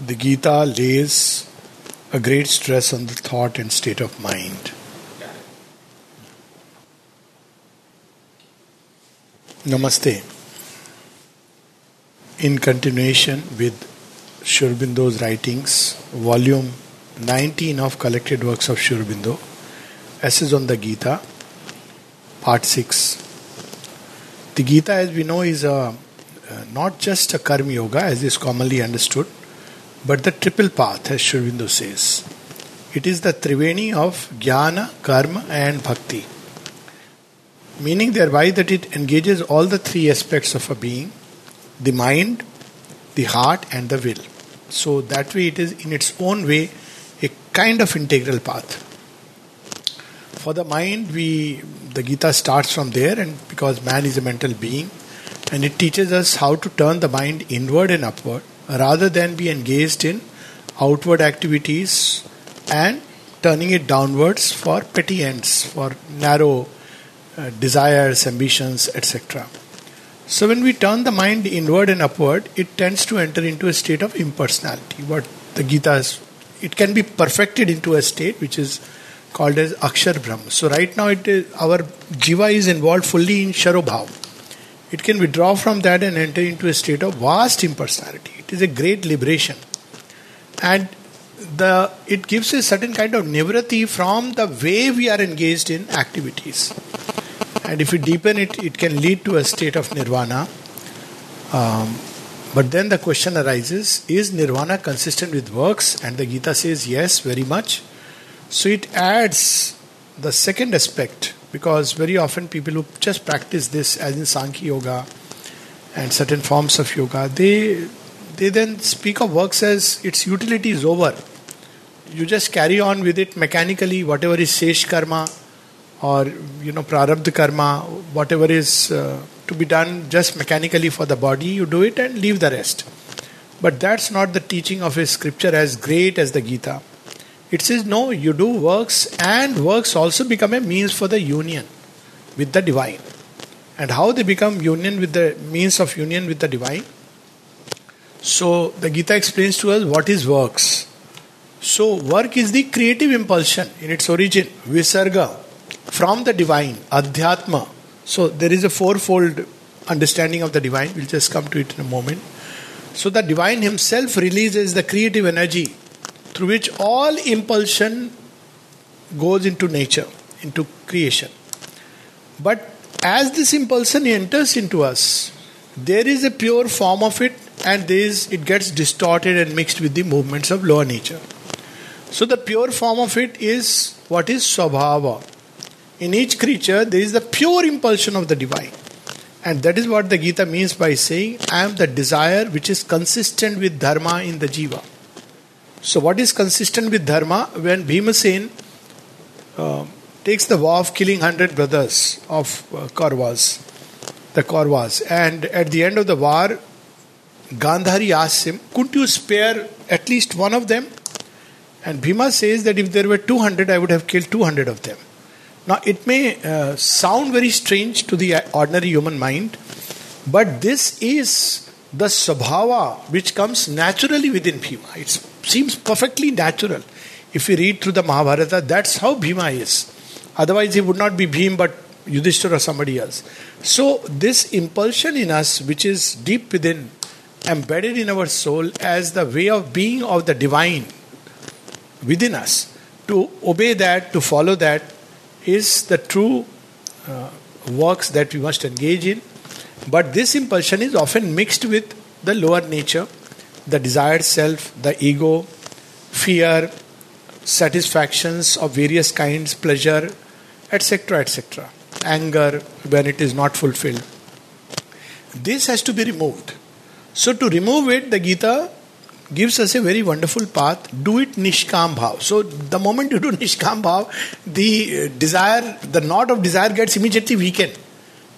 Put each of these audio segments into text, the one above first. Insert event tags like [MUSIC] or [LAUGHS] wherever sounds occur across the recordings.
The Gita lays a great stress on the thought and state of mind. Namaste. In continuation with Sri Aurobindo's writings, volume 19 of collected works of Sri Aurobindo, Essays on the Gita, part 6. The Gita, as we know, is a, uh, not just a karma yoga as is commonly understood, but the triple path, as Sri Aurobindo says. It is the triveni of jnana, karma, and bhakti. Meaning thereby that it engages all the three aspects of a being the mind, the heart, and the will. So that way it is in its own way a kind of integral path. For the mind, we the Gita starts from there, and because man is a mental being, and it teaches us how to turn the mind inward and upward rather than be engaged in outward activities and turning it downwards for petty ends, for narrow uh, desires, ambitions, etc. So, when we turn the mind inward and upward, it tends to enter into a state of impersonality. What the Gita is, it can be perfected into a state which is called as Akshar Brahma. So, right now, it is, our Jiva is involved fully in Sharobhav. It can withdraw from that and enter into a state of vast impersonality. It is a great liberation. And the it gives a certain kind of nivrati from the way we are engaged in activities. And if we deepen it, it can lead to a state of nirvana. Um, but then the question arises is nirvana consistent with works? And the Gita says yes, very much. So it adds the second aspect because very often people who just practice this, as in Sankhya Yoga and certain forms of yoga, they they then speak of works as its utility is over. You just carry on with it mechanically, whatever is sesh karma or you know prarabdha karma, whatever is uh, to be done just mechanically for the body, you do it and leave the rest. But that's not the teaching of a scripture as great as the Gita. It says no, you do works, and works also become a means for the union with the divine. And how they become union with the means of union with the divine? So the Gita explains to us what is works. So work is the creative impulsion in its origin, visarga, from the divine, adhyatma. So there is a fourfold understanding of the divine. We'll just come to it in a moment. So the divine himself releases the creative energy through which all impulsion goes into nature, into creation. But as this impulsion enters into us, there is a pure form of it and this it gets distorted and mixed with the movements of lower nature. So the pure form of it is what is Swabhava. In each creature there is the pure impulsion of the divine. And that is what the Gita means by saying, I am the desire which is consistent with dharma in the jiva. So, what is consistent with dharma? When Bhimasen uh, takes the vow of killing 100 brothers of uh, Kauravas, the Kauravas, and at the end of the war, Gandhari asks him, Couldn't you spare at least one of them? And Bhima says that if there were 200, I would have killed 200 of them. Now, it may uh, sound very strange to the ordinary human mind, but this is the swabhava which comes naturally within Bhima. It seems perfectly natural. If we read through the Mahabharata, that's how Bhima is. Otherwise, he would not be Bhim but Yudhishthira or somebody else. So, this impulsion in us, which is deep within, embedded in our soul as the way of being of the divine within us. To obey that, to follow that, is the true uh, works that we must engage in. But this impulsion is often mixed with the lower nature, the desired self, the ego, fear, satisfactions of various kinds, pleasure, etc., etc., anger when it is not fulfilled. This has to be removed. So, to remove it, the Gita gives us a very wonderful path. Do it Nishkam Bhav. So, the moment you do [LAUGHS] Nishkam Bhav, the uh, desire, the knot of desire gets immediately weakened.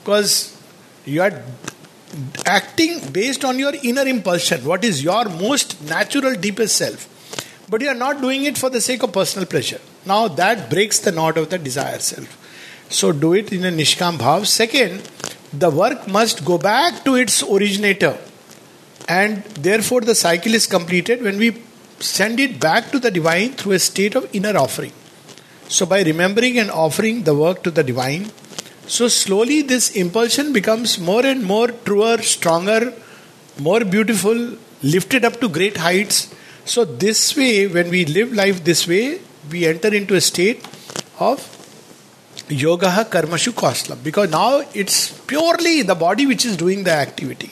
Because you are acting based on your inner impulsion, what is your most natural, deepest self. But you are not doing it for the sake of personal pleasure. Now, that breaks the knot of the desire self. So, do it in a Nishkam Bhav. Second, the work must go back to its originator And therefore, the cycle is completed when we send it back to the divine through a state of inner offering. So, by remembering and offering the work to the divine, so slowly this impulsion becomes more and more truer, stronger, more beautiful, lifted up to great heights. So, this way, when we live life this way, we enter into a state of yoga karmashu because now it's purely the body which is doing the activity.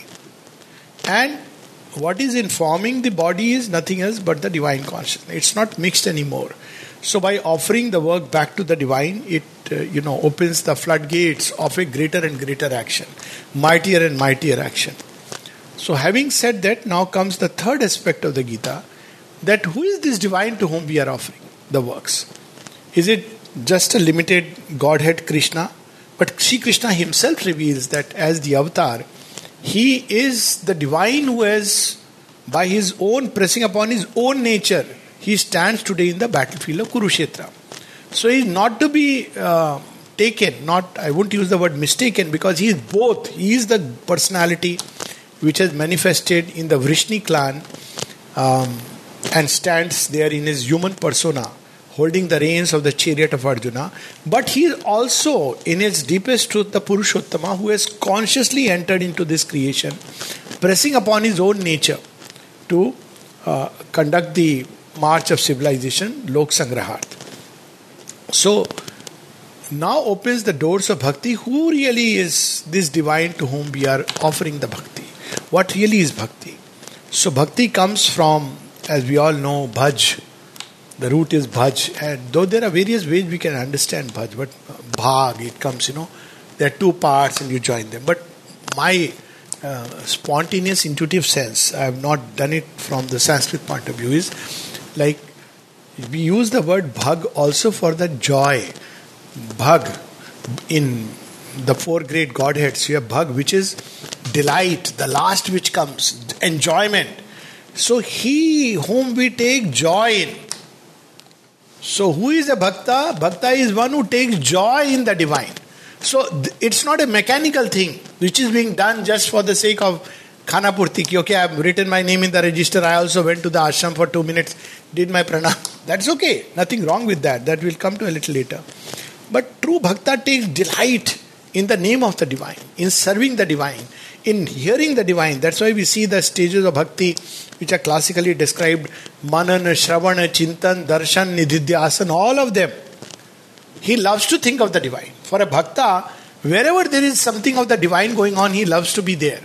And what is informing the body is nothing else but the divine consciousness. It's not mixed anymore. So by offering the work back to the divine, it uh, you know opens the floodgates of a greater and greater action, mightier and mightier action. So having said that, now comes the third aspect of the Gita, that who is this divine to whom we are offering the works? Is it just a limited Godhead Krishna? But Sri Krishna himself reveals that as the avatar, he is the divine who has, by his own pressing upon his own nature, he stands today in the battlefield of Kurukshetra. So he is not to be uh, taken, not, I won't use the word mistaken, because he is both. He is the personality which has manifested in the Vrishni clan um, and stands there in his human persona holding the reins of the chariot of Arjuna, but he is also, in its deepest truth, the Purushottama who has consciously entered into this creation, pressing upon his own nature to uh, conduct the march of civilization, Lok Sangrahat. So, now opens the doors of bhakti. Who really is this divine to whom we are offering the bhakti? What really is bhakti? So, bhakti comes from, as we all know, bhaj, the root is bhaj, and though there are various ways we can understand bhaj, but bhag, it comes, you know, there are two parts and you join them. But my uh, spontaneous intuitive sense, I have not done it from the Sanskrit point of view, is like we use the word bhag also for the joy. Bhag in the four great godheads, you have bhag, which is delight, the last which comes, enjoyment. So he whom we take joy in, so, who is a bhakta? Bhakta is one who takes joy in the divine. So, it's not a mechanical thing which is being done just for the sake of khana purti. Okay, I have written my name in the register. I also went to the ashram for two minutes, did my pranam. [LAUGHS] That's okay. Nothing wrong with that. That will come to a little later. But true bhakta takes delight in the name of the divine, in serving the divine, in hearing the divine. That's why we see the stages of bhakti which are classically described manan, shravana, chintan, darshan, nididhyasana, all of them. He loves to think of the divine. For a bhakta, wherever there is something of the divine going on, he loves to be there.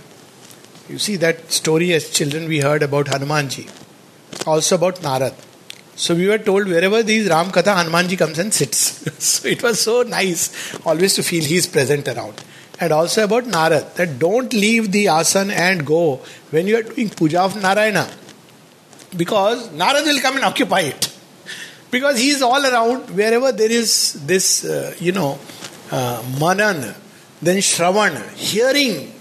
You see that story as children we heard about Hanumanji, also about Narad. So we were told wherever these Ram Katha, Hanumanji comes and sits. [LAUGHS] so it was so nice always to feel he is present around and also about Narad that don't leave the asan and go when you are doing puja of Narayana because Narad will come and occupy it because he is all around wherever there is this uh, you know uh, manan then shravan hearing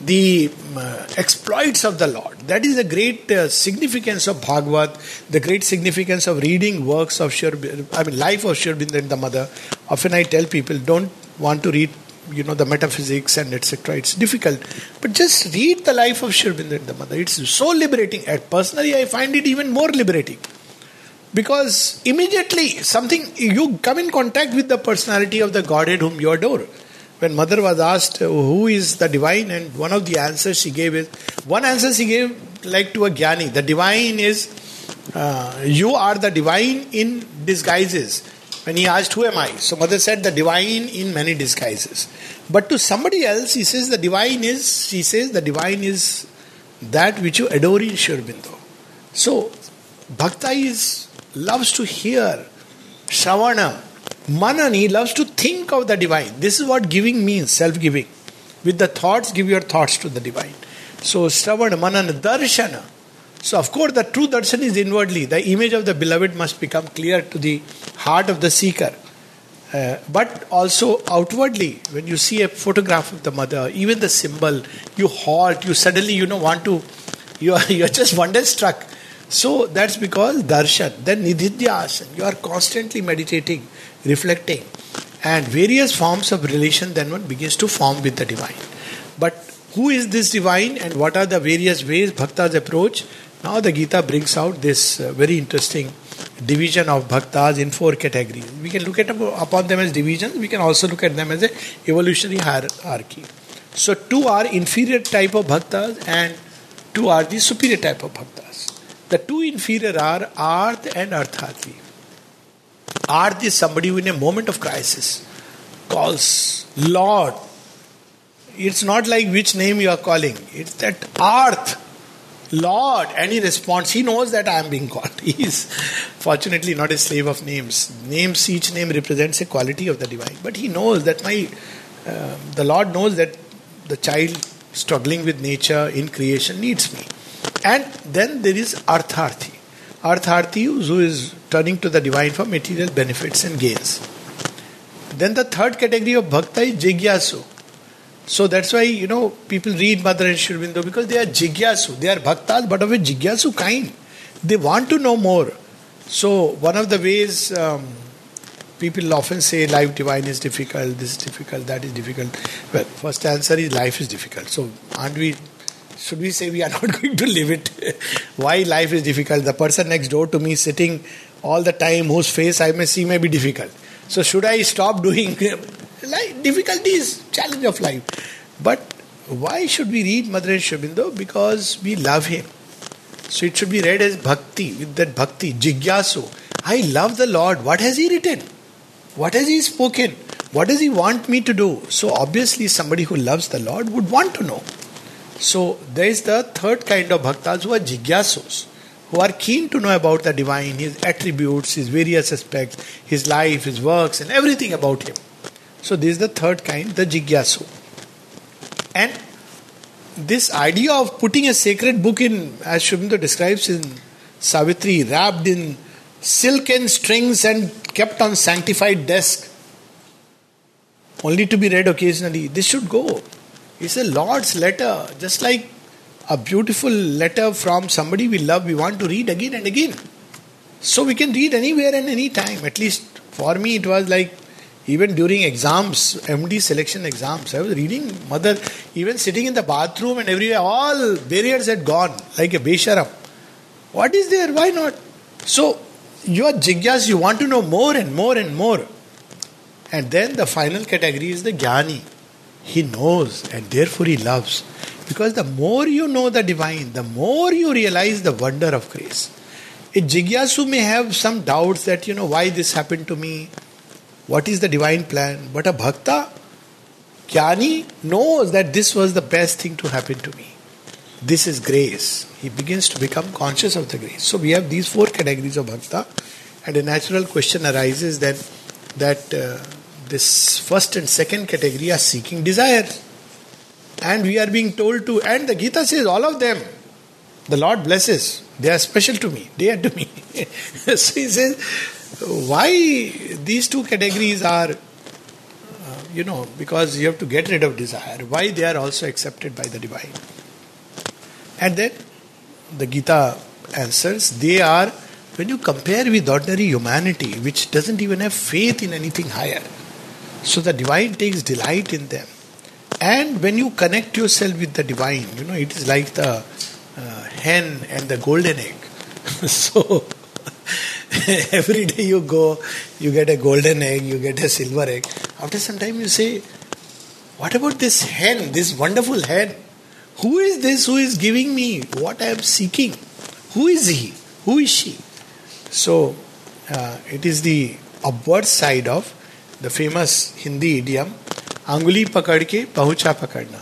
the uh, exploits of the Lord. That is the great uh, significance of Bhagavad, the great significance of reading works of Shri I mean, life of and the Mother. Often I tell people, don't want to read you know the metaphysics and etc it's difficult. But just read the life of the mother. It's so liberating. And personally I find it even more liberating. Because immediately something you come in contact with the personality of the Godhead whom you adore. When mother was asked who is the divine and one of the answers she gave is one answer she gave like to a jnani the divine is uh, you are the divine in disguises when he asked, Who am I? So mother said, The divine in many disguises. But to somebody else, he says, The divine is, she says, the divine is that which you adore in Sri Aurobindo. So, Bhakta is, loves to hear, Shravana, he loves to think of the divine. This is what giving means, self giving. With the thoughts, give your thoughts to the divine. So, Shravana, Manan, Darshana. So, of course, the true darshan is inwardly. The image of the beloved must become clear to the heart of the seeker. Uh, but also outwardly, when you see a photograph of the mother, even the symbol, you halt, you suddenly, you know, want to, [LAUGHS] you are, you are just wonderstruck. So that's because darshan. Then nididhyasana, you are constantly meditating, reflecting, and various forms of relation then one begins to form with the divine. But who is this divine and what are the various ways bhaktas approach. Now the Gita brings out this uh, very interesting division of bhaktas in four categories. We can look at upon them as divisions. We can also look at them as a evolutionary hierarchy. So two are inferior type of bhaktas and two are the superior type of bhaktas. The two inferior are Arth and Artharthi. Arth is somebody who in a moment of crisis calls Lord. It's not like which name you are calling. It's that Arth Lord, and he responds, he knows that I am being called. [LAUGHS] He is fortunately not a slave of names. Names, each name represents a quality of the divine. But he knows that my, uh, the Lord knows that the child struggling with nature in creation needs me. And then there is Artharthi. Artharthi who is turning to the divine for material benefits and gains. Then the third category of bhakta is Jigyasu so that's why, you know, people read Mother Aurobindo because they are jigyasu. They are bhaktas, but of a jigyasu kind. They want to know more. So one of the ways um, people often say life divine is difficult, this is difficult, that is difficult. Well, first answer is life is difficult. So aren't we should we say we are [LAUGHS] not going to live it? [LAUGHS] Why life is difficult? The person next door to me sitting all the time whose face I may see may be difficult. So should I stop doing [LAUGHS] Life, difficulties, challenge of life. But why should we read Sri Aurobindo? Because we love him. So it should be read as bhakti, with that bhakti, jigyasu. I love the Lord. What has he written? What has he spoken? What does he want me to do? So obviously somebody who loves the Lord would want to know. So there is the third kind of bhaktas who are jigyasus, who are keen to know about the divine, his attributes, his various aspects, his life, his works, and everything about him. So this is the third kind, the jigyasu. And this idea of putting a sacred book in, as Sri describes in Savitri, wrapped in silken strings and kept on sanctified desk, only to be read occasionally, this should go. It's a Lord's letter, just like a beautiful letter from somebody we love, we want to read again and again. So we can read anywhere and any time. At least for me, it was like even during exams, MD selection exams, I was reading Mother, even sitting in the bathroom and everywhere, all barriers had gone like a Besharam. What is there? Why not? So, you are jigyas, you want to know more and more and more. And then the final category is the jnani. He knows and therefore he loves. Because the more you know the divine, the more you realize the wonder of grace. A jigyasu may have some doubts that, you know, why this happened to me, what is the divine plan. But a bhakta, Jnani, knows that this was the best thing to happen to me. This is grace. He begins to become conscious of the grace. So we have these four categories of bhakta, and a natural question arises then that uh, this first and second category are seeking desire. And we are being told to, and the Gita says all of them, the Lord blesses. They are special to me. They are to me. [LAUGHS] so he says, why these two categories are, uh, you know, because you have to get rid of desire, why they are also accepted by the divine. And then the Gita answers, they are, when you compare with ordinary humanity, which doesn't even have faith in anything higher, so the divine takes delight in them. And when you connect yourself with the divine, you know, it is like the uh, hen and the golden egg. [LAUGHS] so every day you go, you get a golden egg, you get a silver egg. After some time, you say, What about this hen, this wonderful hen? Who is this who is giving me what I am seeking? Who is he? Who is she? So, uh, it is the upward side of the famous Hindi idiom Anguli pakad ke pahucha pakadna.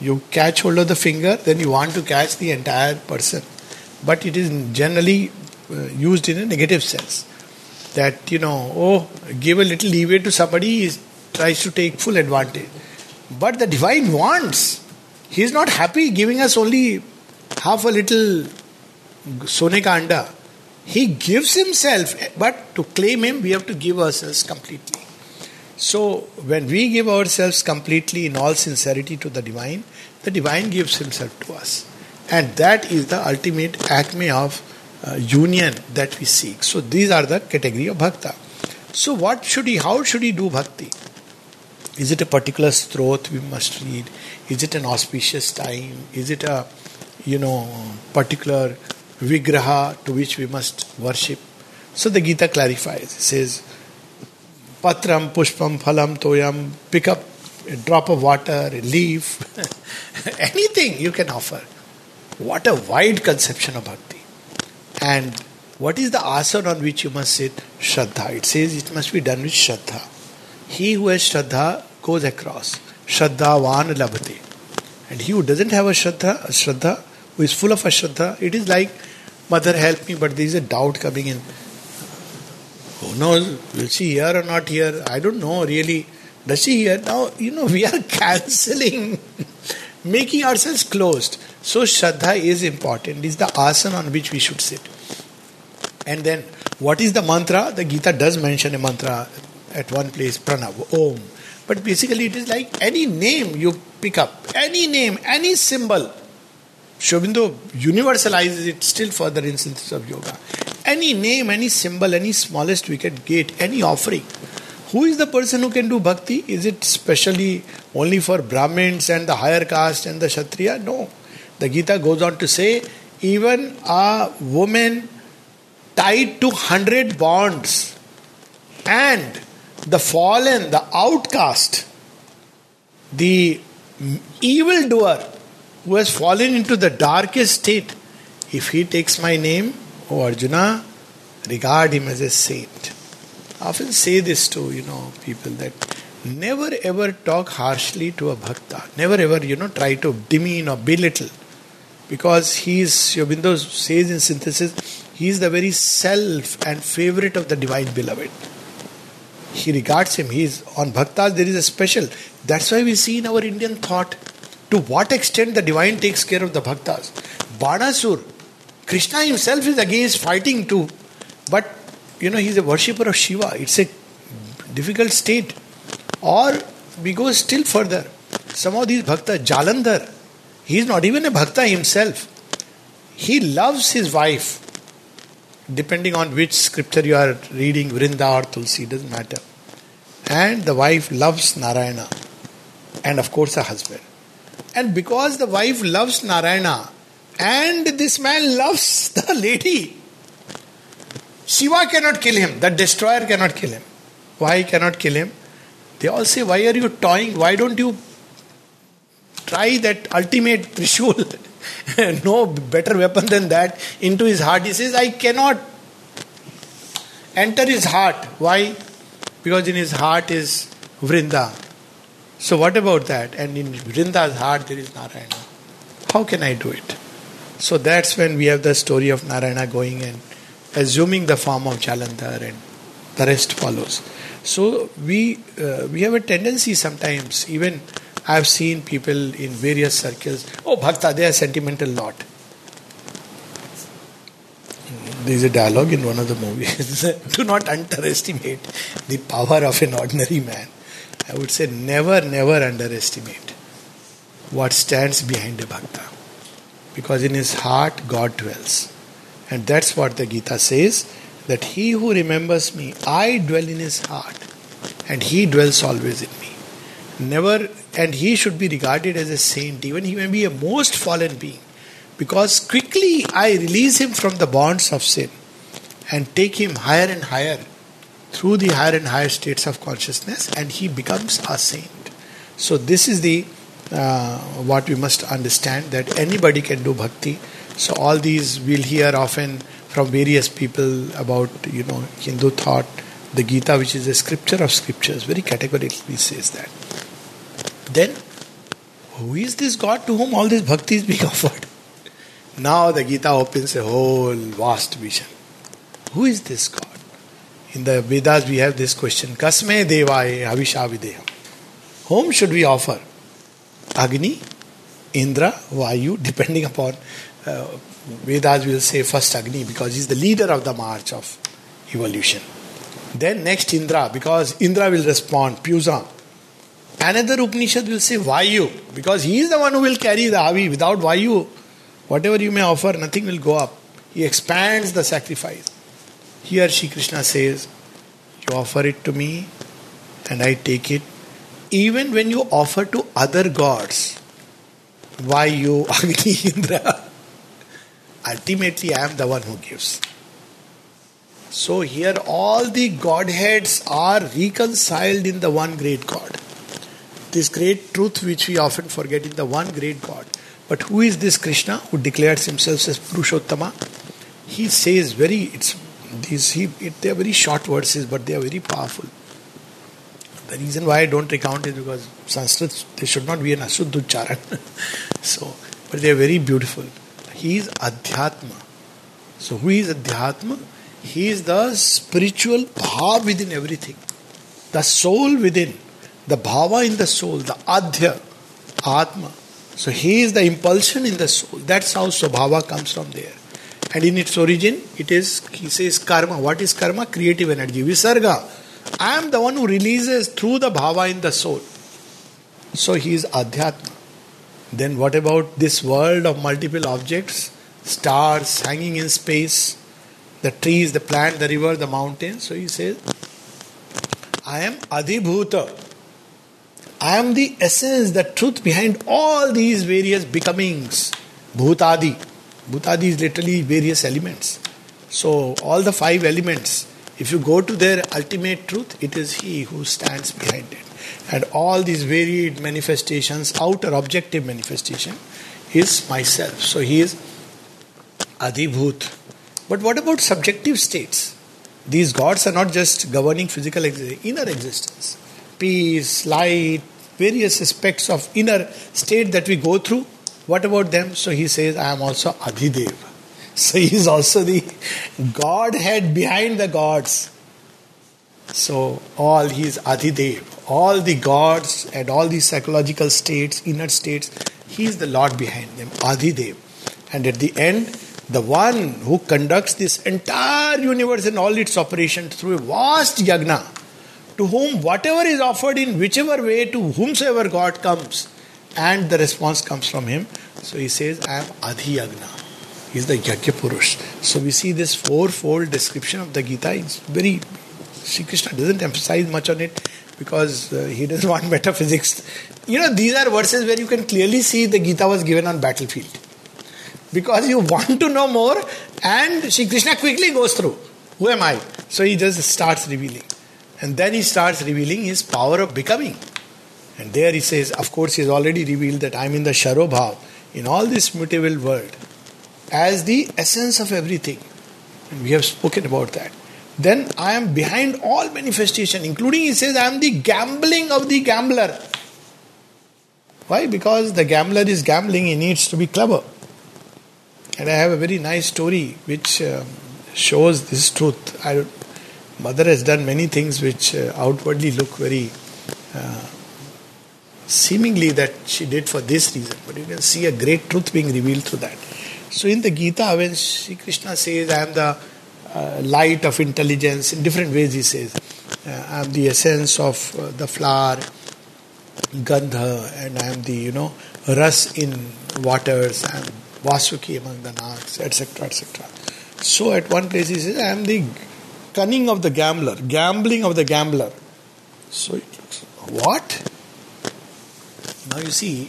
You catch hold of the finger, then you want to catch the entire person. But it is generally uh, Uh, used in a negative sense. That, you know, oh, give a little leeway to somebody, he tries to take full advantage. But the divine wants. He is not happy giving us only half a little sone ka anda. He gives himself, but to claim him, we have to give ourselves completely. So, when we give ourselves completely in all sincerity to the divine, the divine gives himself to us. And that is the ultimate acme of uh, union that we seek. So these are the category of bhakta. So what should he? How should he do bhakti? Is it a particular strot we must read? Is it an auspicious time? Is it a, you know, particular vigraha to which we must worship? So the Gita clarifies. It says, Patram, Pushpam, Phalam, Toyam, pick up a drop of water, a leaf, [LAUGHS] anything you can offer. What a wide conception of bhakti. And what is the asana on which you must sit? Shraddha. It says it must be done with Shraddha. He who has Shraddha goes across. Shraddha van labhate. And he who doesn't have a Shraddha, a Shraddha, who is full of a Shraddha, it is like, Mother help me, but there is a doubt coming in. Who knows? Will she hear or not hear? I don't know really. Does she hear? Now, you know, we are [LAUGHS] cancelling, making ourselves closed. So, Shraddha is important. Is the asana on which we should sit. And then, what is the mantra? The Gita does mention a mantra at one place, Pranav, Om. But basically, it is like any name you pick up, any name, any symbol. Sri universalizes it still further in synthesis of yoga. Any name, any symbol, any smallest wicket gate, any offering. Who is the person who can do bhakti? Is it specially only for Brahmins and the higher caste and the Kshatriya? No. The Gita goes on to say, even a woman tied to hundred bonds and the fallen, the outcast, the evildoer who has fallen into the darkest state, if he takes my name, O Arjuna, regard him as a saint. I often say this to you know people that never ever talk harshly to a bhakta. Never ever you know try to demean or belittle, because he is Sri Aurobindo says in synthesis, he is the very self and favorite of the divine beloved. He regards him. He is on bhaktas. There is a special. That's why we see in our Indian thought to what extent the divine takes care of the bhaktas. Banasur, Krishna himself is against fighting too, but you know he's a worshipper of Shiva. It's a difficult state. Or we go still further. Some of these bhaktas, Jalandhar, he is not even a bhakta himself. He loves his wife. Depending on which scripture you are reading, Vrinda or Tulsi, doesn't matter. And the wife loves Narayana. And of course, a husband. And because the wife loves Narayana and this man loves the lady, Shiva cannot kill him, the destroyer cannot kill him. Why cannot kill him? They all say, Why are you toying? Why don't you try that ultimate Trishul? [LAUGHS] no better weapon than that into his heart. He says, I cannot enter his heart. Why? Because in his heart is Vrinda. So, what about that? And in Vrinda's heart there is Narayana. How can I do it? So, that's when we have the story of Narayana going and assuming the form of Jalandhar and the rest follows. So, we, uh, we have a tendency sometimes, even I've seen people in various circles, oh, Bhakta, they are sentimental lot. There is a dialogue in one of the movies. [LAUGHS] Do not underestimate the power of an ordinary man. I would say never, never underestimate what stands behind a bhakta. Because in his heart, God dwells. And that's what the Gita says that he who remembers me, I dwell in his heart, and he dwells always in me. Never, and he should be regarded as a saint, even he may be a most fallen being, because quickly I release him from the bonds of sin and take him higher and higher through the higher and higher states of consciousness and he becomes a saint. So this is the uh, what we must understand that anybody can do bhakti. So all these we'll hear often from various people about you know Hindu thought, the Gita, which is a scripture of scriptures, very categorically says that. Then, who is this God to whom all this bhakti is being offered? Now the Gita opens a whole vast vision. Who is this God? In the Vedas, we have this question Kasme Devaye Havisha Videham. Whom should we offer? Agni, Indra, Vayu, depending upon uh, Vedas will say first Agni because he's the leader of the march of evolution. Then next Indra because Indra will respond, Pyusa. Another Upanishad will say Vayu because he is the one who will carry the Avi. Without Vayu, whatever you may offer, nothing will go up. He expands the sacrifice. Here Shri Krishna says, You offer it to me and I take it even when you offer to other gods, you [LAUGHS] Agni Indra? Ultimately, I am the one who gives. So here all the Godheads are reconciled in the one great God. This great truth which we often forget in the one great God. But who is this Krishna who declares himself as Purushottama? He says very it's these he it, they are very short verses, but they are very powerful. The reason why I don't recount is because Sanskrit they should not be an Ashuddhucharan. [LAUGHS] so but they are very beautiful. He is Adhyatma. So who is Adhyatma? He is the spiritual bhav within everything. The soul within. The bhava in the soul. The adhya. Atma. So he is the impulsion in the soul. That's how Swabhava comes from there. And in its origin, it is, he says, karma. What is karma? Creative energy. Visarga. I am the one who releases through the bhava in the soul. So he is adhyatma. Then what about this world of multiple objects? Stars hanging in space, the trees, the plant, the river, the mountain. So he says, I am Adhibhuta. I am the essence, the truth behind all these various becomings. Bhutadi. Bhutadi is literally various elements. So, all the five elements, if you go to their ultimate truth, it is He who stands behind it. And all these varied manifestations, outer objective manifestation, is myself. So, He is Adhibhut. But what about subjective states? These gods are not just governing physical existence, inner existence. Peace, light, various aspects of inner state that we go through. What about them? So he says, I am also Adhidev. [LAUGHS] So he is also the Godhead behind the gods. So all he is Adhidev. All the gods and all the psychological states, inner states, he is the Lord behind them, Adhidev. And at the end, the one who conducts this entire universe and all its operations through a vast yagna, to whom whatever is offered in whichever way to whomsoever God comes, and the response comes from him. So he says, I am Adhi Yagna. He is the Yagya Purush. So we see this fourfold description of the Gita. It's very, Sri Krishna doesn't emphasize much on it because uh, he doesn't [LAUGHS] want metaphysics. You know, these are verses where you can clearly see the Gita was given on battlefield because you want to know more and Shri Krishna quickly goes through. Who am I? So he just starts revealing. And then he starts revealing his power of becoming. And there he says, of course, he has already revealed that I am in the Sharobhav, in all this mutable world, as the essence of everything. And we have spoken about that. Then I am behind all manifestation, including he says, I am the gambling of the gambler. Why? Because the gambler is gambling, he needs to be clever. And I have a very nice story which um, shows this truth. I, mother has done many things which uh, outwardly look very uh, seemingly that she did for this reason, but you can see a great truth being revealed through that. So in the Gita, when Sri Krishna says, I am the uh, light of intelligence, in different ways he says, uh, I am the essence of uh, the flower, Gandha, and I am the, you know, ras in waters, I am Vasuki among the Nags, etc., etc. So at one place he says, I am the cunning of the gambler, gambling of the gambler. So it looks, what? Now you see,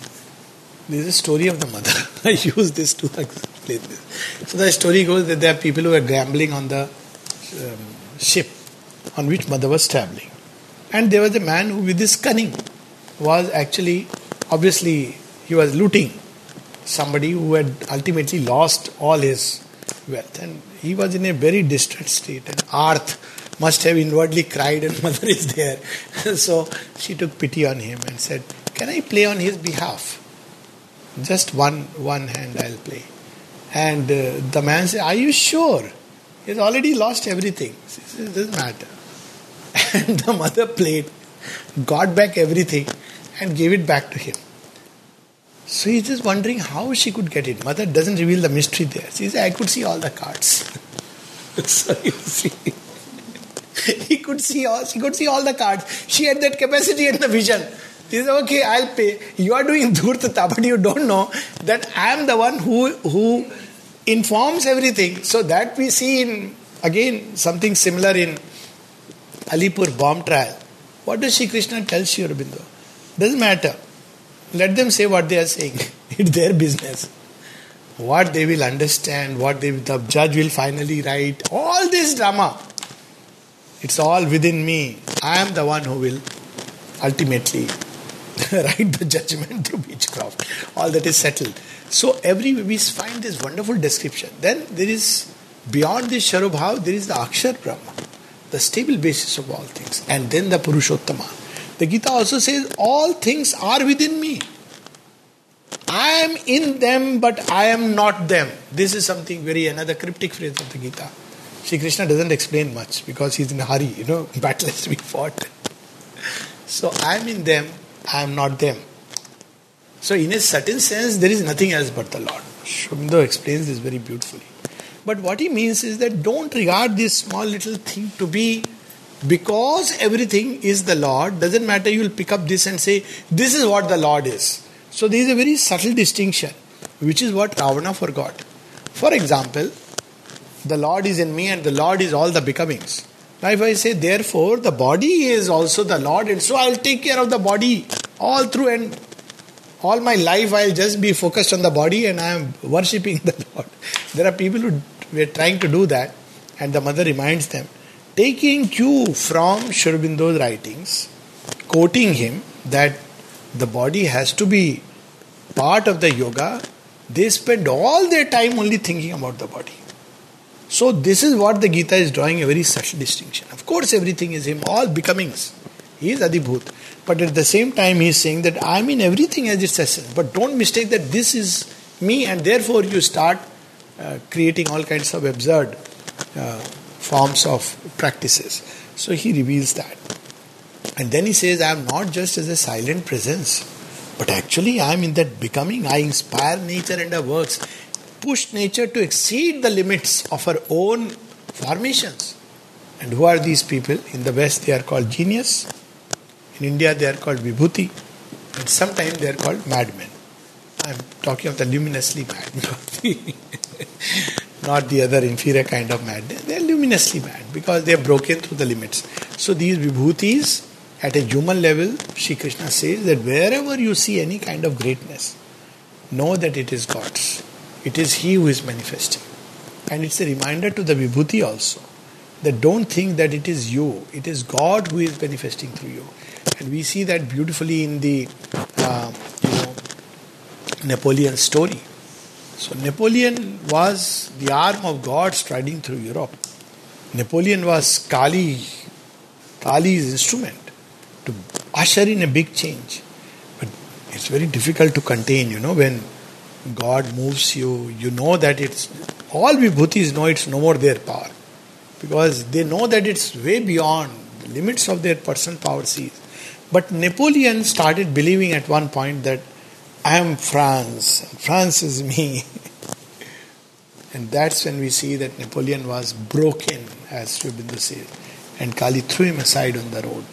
there is a story of the mother. [LAUGHS] I use this to explain this. So the story goes that there are people who are gambling on the um, ship on which mother was traveling. And there was a man who, with his cunning, was actually, obviously, he was looting somebody who had ultimately lost all his wealth. And he was in a very distressed state. And Arth must have inwardly cried, and [LAUGHS] mother is there. [LAUGHS] so she took pity on him and said, Can I play on his behalf? Just one, one hand I'll play. And uh, the man said, Are you sure? He's already lost everything. It doesn't matter. [LAUGHS] And the mother played, got back everything, and gave it back to him. So he's just wondering how she could get it. Mother doesn't reveal the mystery there. She says, I could see all the cards. [LAUGHS] so you see. [LAUGHS] he could see all she could see all the cards. She had that capacity and the vision. He said, okay, I'll pay. You are doing dhurtata, but you don't know that I am the one who who informs everything. So that we see in again something similar in Alipur bomb trial. What does Shri Krishna tell Sri Aurobindo? Doesn't matter. Let them say what they are saying. [LAUGHS] it's their business. What they will understand, what they, the judge will finally write, all this drama. It's all within me. I am the one who will ultimately [LAUGHS] write the judgment through Beachcroft. All that is settled. So every we find this wonderful description. Then there is beyond this Sharubhav, there is the Akshar Brahma, the stable basis of all things, and then the Purushottama. The Gita also says all things are within me. I am in them, but I am not them. This is something very another cryptic phrase of the Gita. Sri Krishna doesn't explain much because he's in a hurry, you know, battle has to be fought. So I am in them, I am not them. So, in a certain sense, there is nothing else but the Lord. Sri explains this very beautifully. But what he means is that don't regard this small little thing to be because everything is the Lord, doesn't matter, you will pick up this and say, This is what the Lord is. So, there is a very subtle distinction, which is what Ravana forgot. For example, the Lord is in me and the Lord is all the becomings. Now, if I say, therefore, the body is also the Lord, and so I'll take care of the body all through, and all my life I'll just be focused on the body and I am worshipping [LAUGHS] the Lord. There are people who were trying to do that, and the mother reminds them, taking cue from Sri writings, quoting him that the body has to be part of the yoga, they spend all their time only thinking about the body. So, this is what the Gita is drawing a very subtle distinction. Of course, everything is Him, all becomings. He is Adhibhut. But at the same time, He is saying that I am in everything as its essence. But don't mistake that this is me, and therefore you start uh, creating all kinds of absurd uh, forms of practices. So, He reveals that. And then He says, I am not just as a silent presence, but actually I am in that becoming. I inspire nature and her works push nature to exceed the limits of her own formations. And who are these people? In the West, they are called genius. In India, they are called vibhuti. And sometimes they are called madmen. I'm talking of the luminously mad, [LAUGHS] not the other inferior kind of mad. They are luminously mad because they have broken through the limits. So these vibhutis, at a human level, Sri Krishna says that wherever you see any kind of greatness, know that it is God's. It is He who is manifesting. And it's a reminder to the Vibhuti also that don't think that it is you, it is God who is manifesting through you. And we see that beautifully in the uh, you know Napoleon story. So Napoleon was the arm of God striding through Europe. Napoleon was Kali, Kali's instrument to usher in a big change. But it's very difficult to contain, you know, when God moves you, you know that it's all vibhutis know it's no more their power because they know that it's way beyond the limits of their personal power sees. But Napoleon started believing at one point that am France, France is me. and that's when we see that Napoleon was broken, as Aurobindo says, and Kali threw him aside on the road.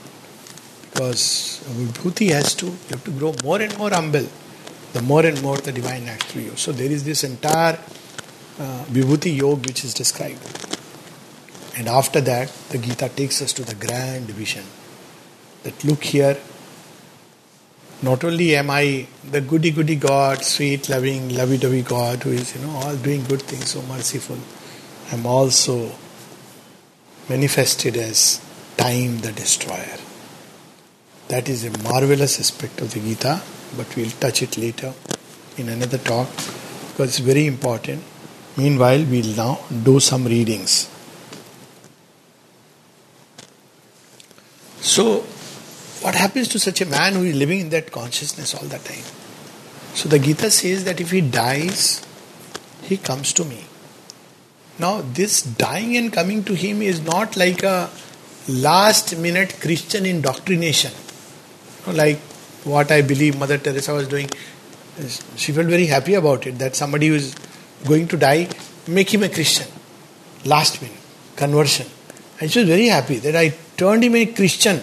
Because Vibhuti has to, you have to grow more and more humble the more and more the divine acts through you. So there is this entire uh, Vibhuti Yoga which is described. And after that, the Gita takes us to the grand vision. That look here, not only am I the goody goody God, sweet, loving, lovey dovey God who is, you know, all doing good things, so merciful, I'm also manifested as time the destroyer. That is a marvelous aspect of the Gita but we'll touch it later in another talk because it's very important. Meanwhile, we'll now do some readings. So, what happens to such a man who is living in that consciousness all the time? So, the Gita says that if he dies, he comes to me. Now, this dying and coming to him is not like a last minute Christian indoctrination. Like what I believe Mother Teresa was doing. She felt very happy about it that somebody who is going to die, make him a Christian. Last minute, conversion. And she was very happy that I turned him a Christian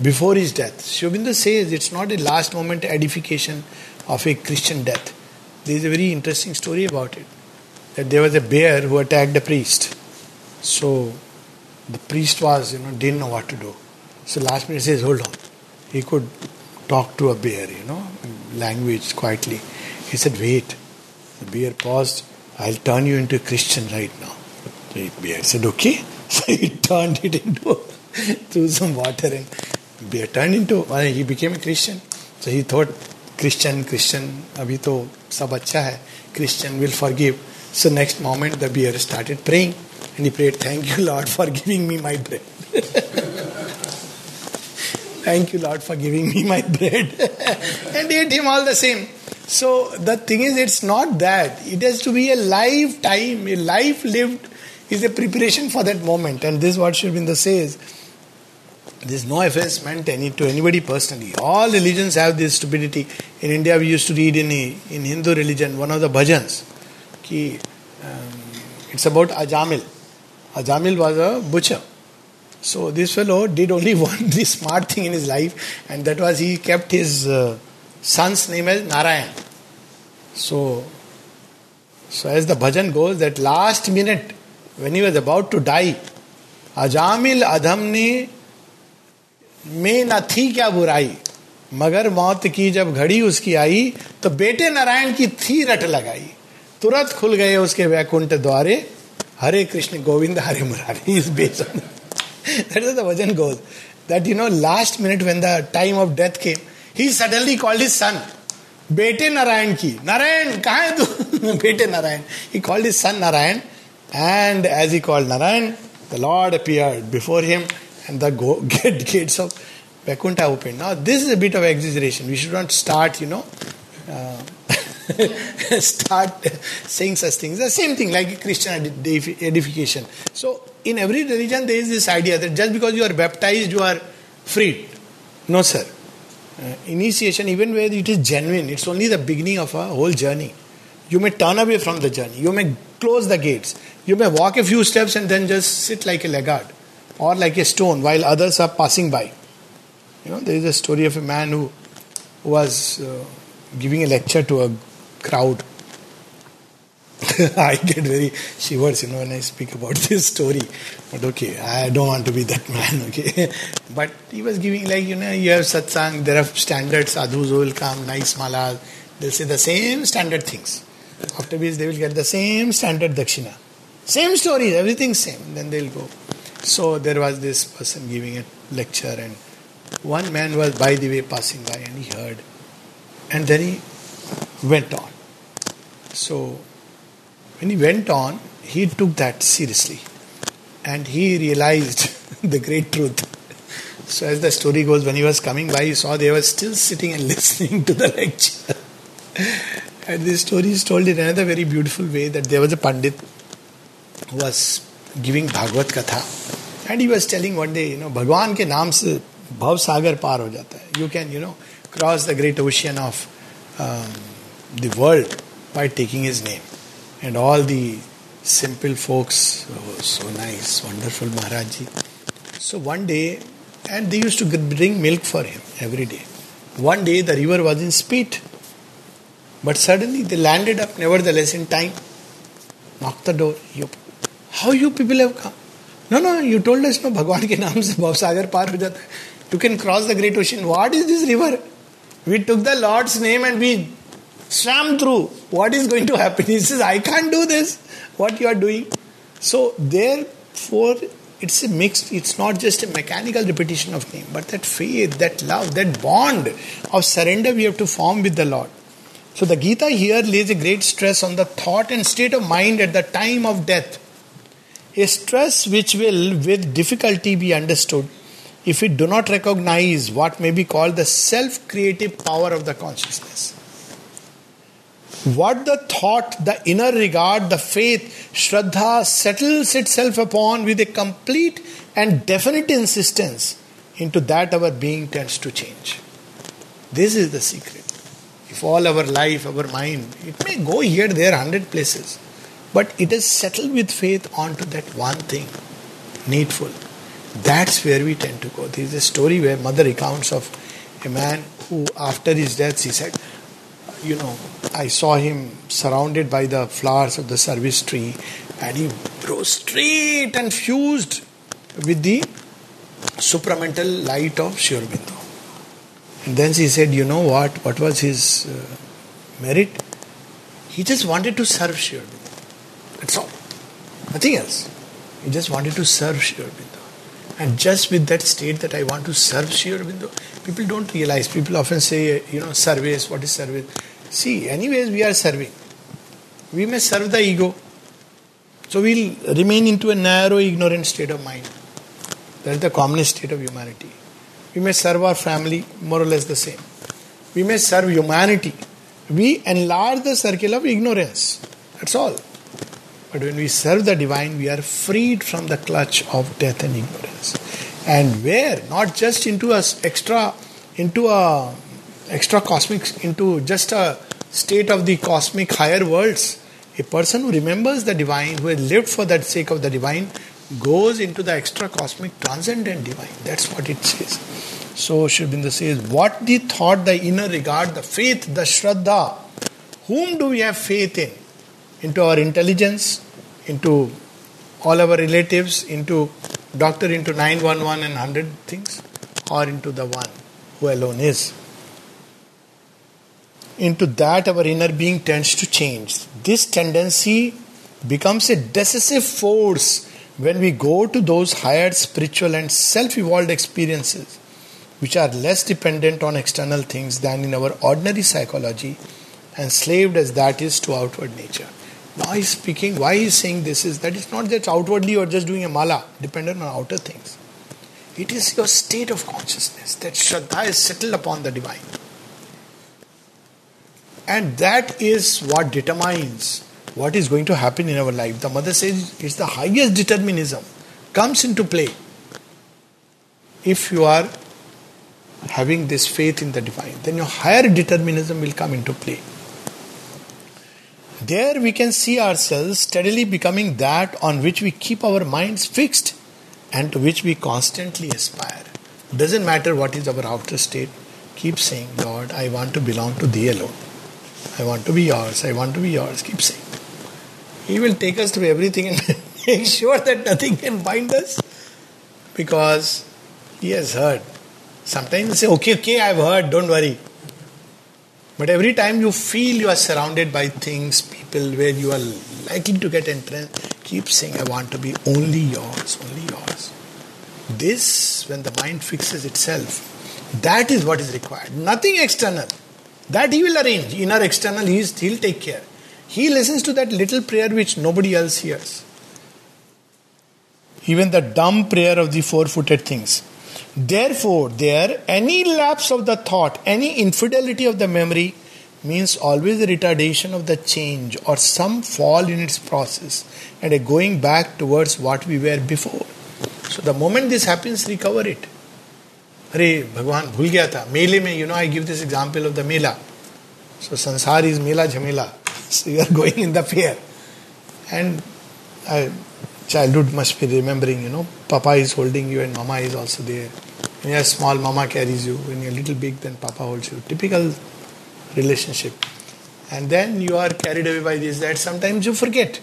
before his death. Sri Aurobindo says it's not a last moment edification of a Christian death. There is a very interesting story about it. That there was a bear who attacked a priest. So the priest was, you know, didn't know what to do. So last minute says, hold on. He could talk to a bear, you know, language quietly. He said, Wait. The bear paused. I'll turn you into a Christian right now. The bear said, Okay. [LAUGHS] So he turned it into, [LAUGHS] threw some water and turned into, well, he became a Christian. So he thought, Christian, Christian, abhi to sab hai. Christian will forgive. So next moment the bear started praying and he prayed, Thank you, Lord, for giving me my bread. [LAUGHS] Thank you, Lord, for giving me my bread. [LAUGHS] and ate him all the same. So the thing is, it's not that. It has to be a lifetime, a life lived is a preparation for that moment. And this is what Aurobindo says. There's no offense meant any to anybody personally. All religions have this stupidity. In India, we used to read in in Hindu religion one of the bhajans. Ki, um, it's about Ajamil. Ajamil was a butcher. So this fellow did only [LAUGHS] one the smart thing in his life, and that was he kept his uh, son's name as Narayan. So, so as the bhajan goes, that last minute when he was about to die, Ajamil Adhamni में न थी क्या बुराई? मगर मौत की जब घड़ी उसकी आई तो बेटे नारायण की थी रट लगाई। तुरंत खुल गए उसके वैकुंठ द्वारे। हरे कृष्ण गोविंद, हरे मुरारी, इस बेसन। That is the version goes that you know last minute when the time of death came he suddenly called his son बेटे नारायण की। नारायण, कहा है तू? [LAUGHS] बेटे Narayan. He called his son Narayan and as he called Narayan the lord appeared before him and the go- gate, gates of Vaikuntha opened. Now, this is a bit of exaggeration. We should not start, you know, uh, [LAUGHS] start saying such things. The same thing like Christian edification. So, in every religion, there is this idea that just because you are baptized, you are freed. No, sir. Uh, initiation, even where it is genuine, it's only the beginning of a whole journey. You may turn away from the journey. You may close the gates. You may walk a few steps and then just sit like a laggard or like a stone while others are passing by. You know, there is a story of a man who was uh, giving a lecture to a crowd. [LAUGHS] I get very shivers, you know, when I speak about [LAUGHS] this story. But okay, I don't want to be that man, [LAUGHS] okay. but he was giving like, you know, you have satsang, there are standard sadhus will come, nice malas, they'll say the same standard things. After this, they will get the same standard dakshina. Same stories, everything same. Then they'll go. So there was this person giving a lecture, and one man was by the way passing by, and he heard. And then he went on. So, when he went on, he took that seriously and he realized [LAUGHS] the great truth. So, as the story goes, when he was coming by, he saw they were still sitting and [LAUGHS] listening to the lecture. and this story is told in another very beautiful way that there was a Pandit who was giving Bhagwat Katha and he was telling one day you know भगवान के नाम से भव सागर पार हो जाता है you can you know cross the great ocean of the world by taking his name and all the simple folks so nice wonderful Maharaj ji so one day and they used to bring milk for him every day one day the river was in speed but suddenly they landed up nevertheless in time knock the door you How you people have come? No, no, you told us se Bhav Sagar par ho jata You can cross the great ocean. What is this river? We took the Lord's name and we swam through. What is going to happen? He says, I can't do this. What you are doing. So, therefore, it's a mixed, it's not just a mechanical repetition of name, but that faith, that love, that bond of surrender we have to form with the Lord. So, the Gita here lays a great stress on the thought and state of mind at the time of death. A stress which will, with difficulty, be understood if we do not recognize what may be called the self creative power of the consciousness. What the thought, the inner regard, the faith, Shraddha settles itself upon with a complete and definite insistence, into that our being tends to change. This is the secret. If all our life, our mind, it may go here, there, hundred places, but it is settled with faith onto that one thing, needful that's where we tend to go. There is a story where mother recounts of a man who, after his death, he said, You know, I saw him surrounded by the flowers of the service tree, and he rose straight and fused with the supramental light of Sri Aurobindo. And then she said, You know what? What was his uh, merit? He just wanted to serve Sri Aurobindo. That's all. Nothing else. He just wanted to serve Sri Aurobindo. And just with that state that I want to serve Sri Aurobindo, people don't realize. People often say, you know, service, what is service? See, anyways, we are serving. We may serve the ego. So we'll remain into a narrow, ignorant state of mind. That is the commonest state of humanity. We may serve our family, more or less the same. We may serve humanity. We enlarge the circle of ignorance. That's all. But when we serve the divine, we are freed from the clutch of death and ignorance. And where? Not just into a extra, into a extra cosmic, into just a state of the cosmic higher worlds. A person who remembers the divine, who has lived for that sake of the divine, goes into the extra cosmic transcendent divine. That's what it says. So Aurobindo says, What the thought, the inner regard, the faith, the shraddha, whom do we have faith in? Into our intelligence, into all our relatives, into doctor, into 911 and 100 things, or into the one who alone is. Into that, our inner being tends to change. This tendency becomes a decisive force when we go to those higher spiritual and self evolved experiences, which are less dependent on external things than in our ordinary psychology, enslaved as that is to outward nature. Now he's speaking, why he's saying this is that it's not that outwardly you're just doing a mala, dependent on outer things. It is your state of consciousness that Shraddha is settled upon the divine. And that is what determines what is going to happen in our life. The mother says it's the highest determinism comes into play if you are having this faith in the divine. Then your higher determinism will come into play. There we can see ourselves steadily becoming that on which we keep our minds fixed and to which we constantly aspire. Doesn't matter what is our outer state, keep saying, Lord, I want to belong to Thee alone. I want to be yours, I want to be yours. Keep saying. He will take us through everything and [LAUGHS] make sure that nothing can bind us because He has heard. Sometimes say, okay, okay, I've heard, don't worry. But every time you feel you are surrounded by things, people where you are likely to get entranced, keep saying, I want to be only yours, only yours. This, when the mind fixes itself, that is what is required. Nothing external. That he will arrange. Inner, external, he is, he'll take care. He listens to that little prayer which nobody else hears. Even the dumb prayer of the four footed things. Therefore, there, any lapse of the thought, any infidelity of the memory means always a retardation of the change or some fall in its process and a going back towards what we were before. So, the moment this happens, recover it. अरे भगवान भूल गया था मेले में you know I give this example of the मेला सो संसार is मेला झमेला so you are going in the fear. And uh, childhood must be remembering, you know, Papa is holding you and Mama is also there. When you are small, Mama carries you. When you are little big, then Papa holds you. Typical relationship. And then you are carried away by this, that. Sometimes you forget.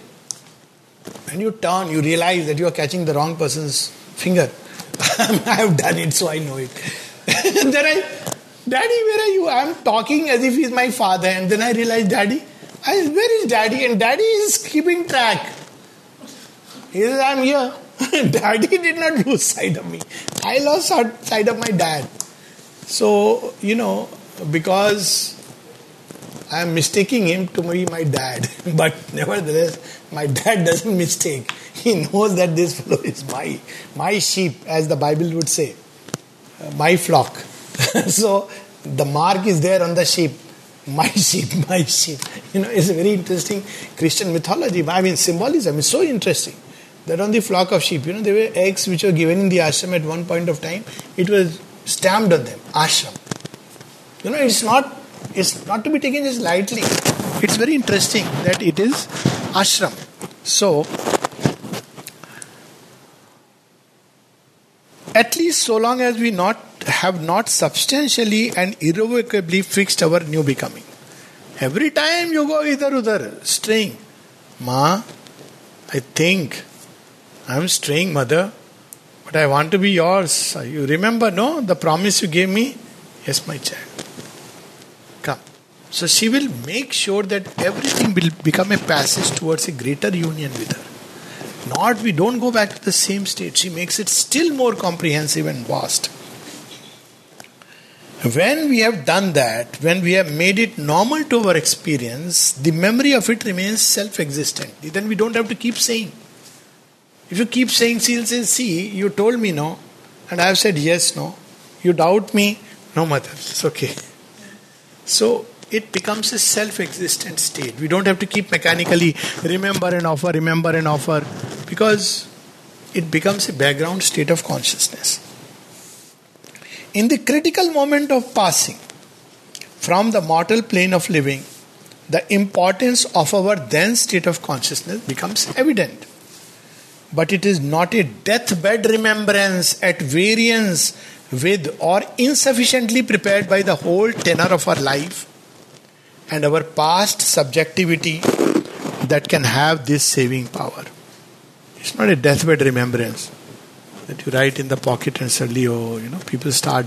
When you turn, you realize that you are catching the wrong person's finger. [LAUGHS] I have done it, so I know it. [LAUGHS] then I, Daddy, where are you? I'm talking as if he's my father, and then I realize, Daddy, I, where is daddy? And daddy is keeping track. He says, I'm here. [LAUGHS] daddy did not lose sight of me. I lost sight of my dad. So, you know, because I am mistaking him to be my dad. [LAUGHS] But nevertheless, my dad doesn't mistake. He knows that this fellow is my, my sheep, as the Bible would say, uh, my flock. [LAUGHS] so the mark is there on the sheep my sheep, my sheep. You know, it's a very interesting Christian mythology. I mean, symbolism is so interesting. That on the flock of sheep, you know, there were eggs which were given in the ashram at one point of time. It was stamped on them, ashram. You know, it's not it's not to be taken just lightly. It's very interesting that it is ashram. So, at least so long as we not have not substantially and irrevocably fixed our new becoming. Every time you go either udhar, straying. Ma, I think I'm straying, mother, but I want to be yours. You remember, no? The promise you gave me? Yes, my child. Come. So she will make sure that everything will become a passage towards a greater union with her. Not we don't go back to the same state. She makes it still more comprehensive and vast. When we have done that, when we have made it normal to our experience, the memory of it remains self existent. Then we don't have to keep saying. If you keep saying, she'll See, you told me no, and I have said yes, no. You doubt me, no, mother, it's okay. So it becomes a self existent state. We don't have to keep mechanically remember and offer, remember and offer, because it becomes a background state of consciousness. In the critical moment of passing from the mortal plane of living, the importance of our then state of consciousness becomes evident. But it is not a deathbed remembrance at variance with or insufficiently prepared by the whole tenor of our life and our past subjectivity that can have this saving power. It's not a deathbed remembrance that you write in the pocket and suddenly, oh, you know, people start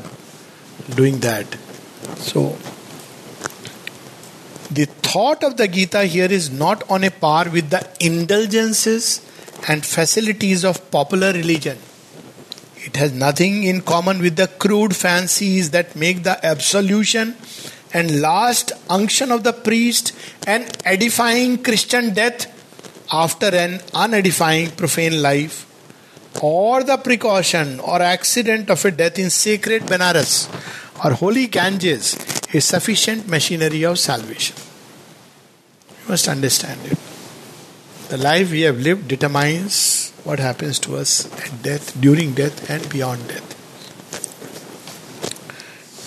doing that. So, the thought of the Gita here is not on a par with the indulgences and facilities of popular religion. It has nothing in common with the crude fancies that make the absolution and last unction of the priest an edifying Christian death after an unedifying profane life, or the precaution or accident of a death in sacred Benares or holy Ganges a sufficient machinery of salvation. You must understand it. The life we have lived determines what happens to us at death, during death, and beyond death.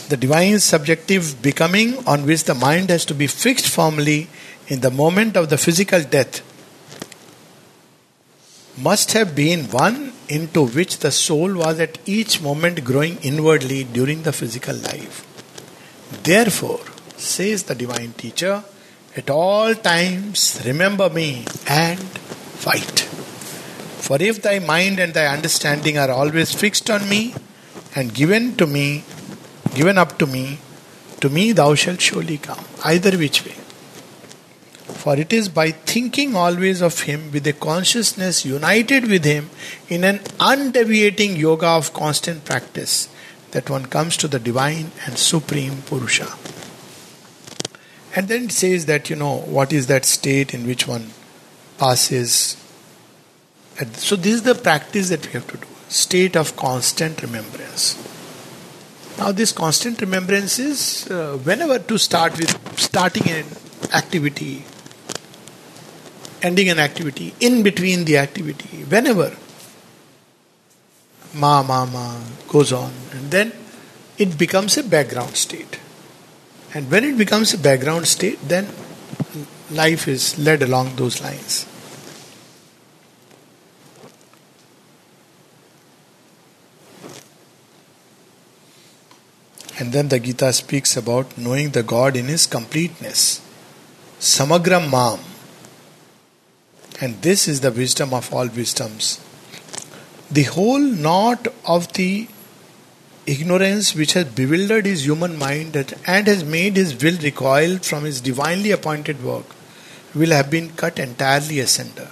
The divine subjective becoming on which the mind has to be fixed firmly in the moment of the physical death must have been one into which the soul was at each moment growing inwardly during the physical life. Therefore, says the divine teacher, at all times remember me and fight. For if thy mind and thy understanding are always fixed on me and given to me, given up to me, to me thou shalt surely come, either which way. For it is by thinking always of Him with a consciousness united with Him in an undeviating yoga of constant practice that one comes to the divine and supreme Purusha. And then it says that, you know, what is that state in which one passes. So, this is the practice that we have to do state of constant remembrance. Now, this constant remembrance is uh, whenever to start with starting an activity, ending an activity, in between the activity, whenever. Ma, ma, ma goes on, and then it becomes a background state. And when it becomes a background state, then life is led along those lines. And then the Gita speaks about knowing the God in His completeness. Samagram Mam. And this is the wisdom of all wisdoms. The whole knot of the ignorance which has bewildered his human mind and has made his will recoil from his divinely appointed work will have been cut entirely asunder.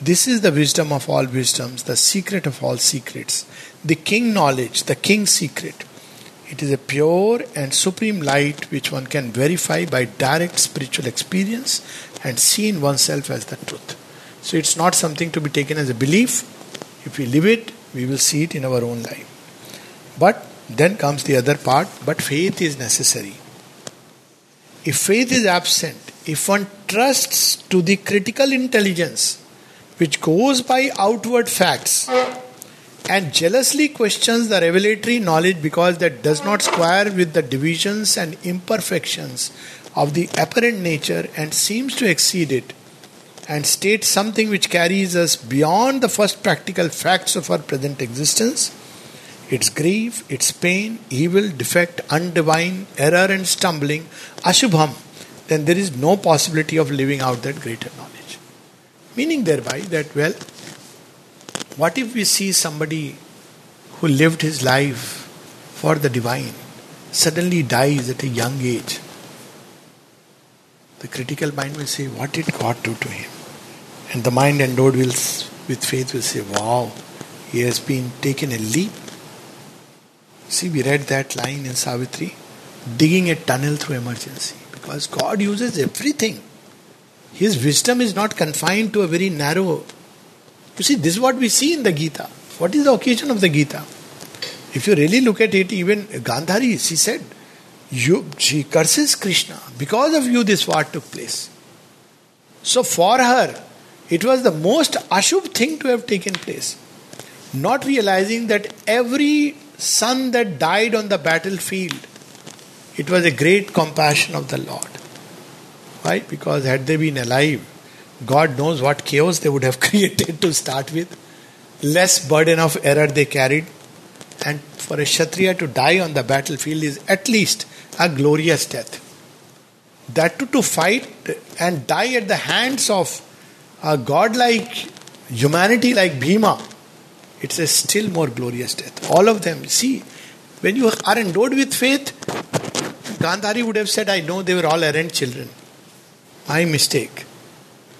This is the wisdom of all wisdoms, the secret of all secrets, the king knowledge, the king secret. It is a pure and supreme light which one can verify by direct spiritual experience and see in oneself as the truth. So it's not something to be taken as a belief. If we live it, we will see it in our own life. But then comes the other part, but faith is necessary. If faith is absent, if one trusts to the critical intelligence which goes by outward facts, and jealously questions the revelatory knowledge because that does not square with the divisions and imperfections of the apparent nature and seems to exceed it, and states something which carries us beyond the first practical facts of our present existence, its grief, its pain, evil, defect, undivine, error, and stumbling, ashubham, then there is no possibility of living out that greater knowledge. Meaning thereby that, well, what if we see somebody who lived his life for the divine suddenly dies at a young age, the critical mind will say, What did God do to him? And the mind endowed with faith will say, Wow, he has been taken a leap. See, we read that line in Savitri digging a tunnel through emergency because God uses everything. His wisdom is not confined to a very narrow. You see, this is what we see in the Gita. What is the occasion of the Gita? If you really look at it, even Gandhari, she said, you, she curses Krishna. Because of you, this war took place. So for her, it was the most ashub thing to have taken place. Not realizing that every son that died on the battlefield, it was a great compassion of the Lord. Why? Because had they been alive, God knows what chaos they would have [LAUGHS] created to start with. Less burden of error they carried. And for a Kshatriya to die on the battlefield is at least a glorious death. That to, to fight and die at the hands of a godlike humanity like Bhima, it's a still more glorious death. All of them, see, when you are endowed with faith, Gandhari would have said, I know they were all errant children. My mistake.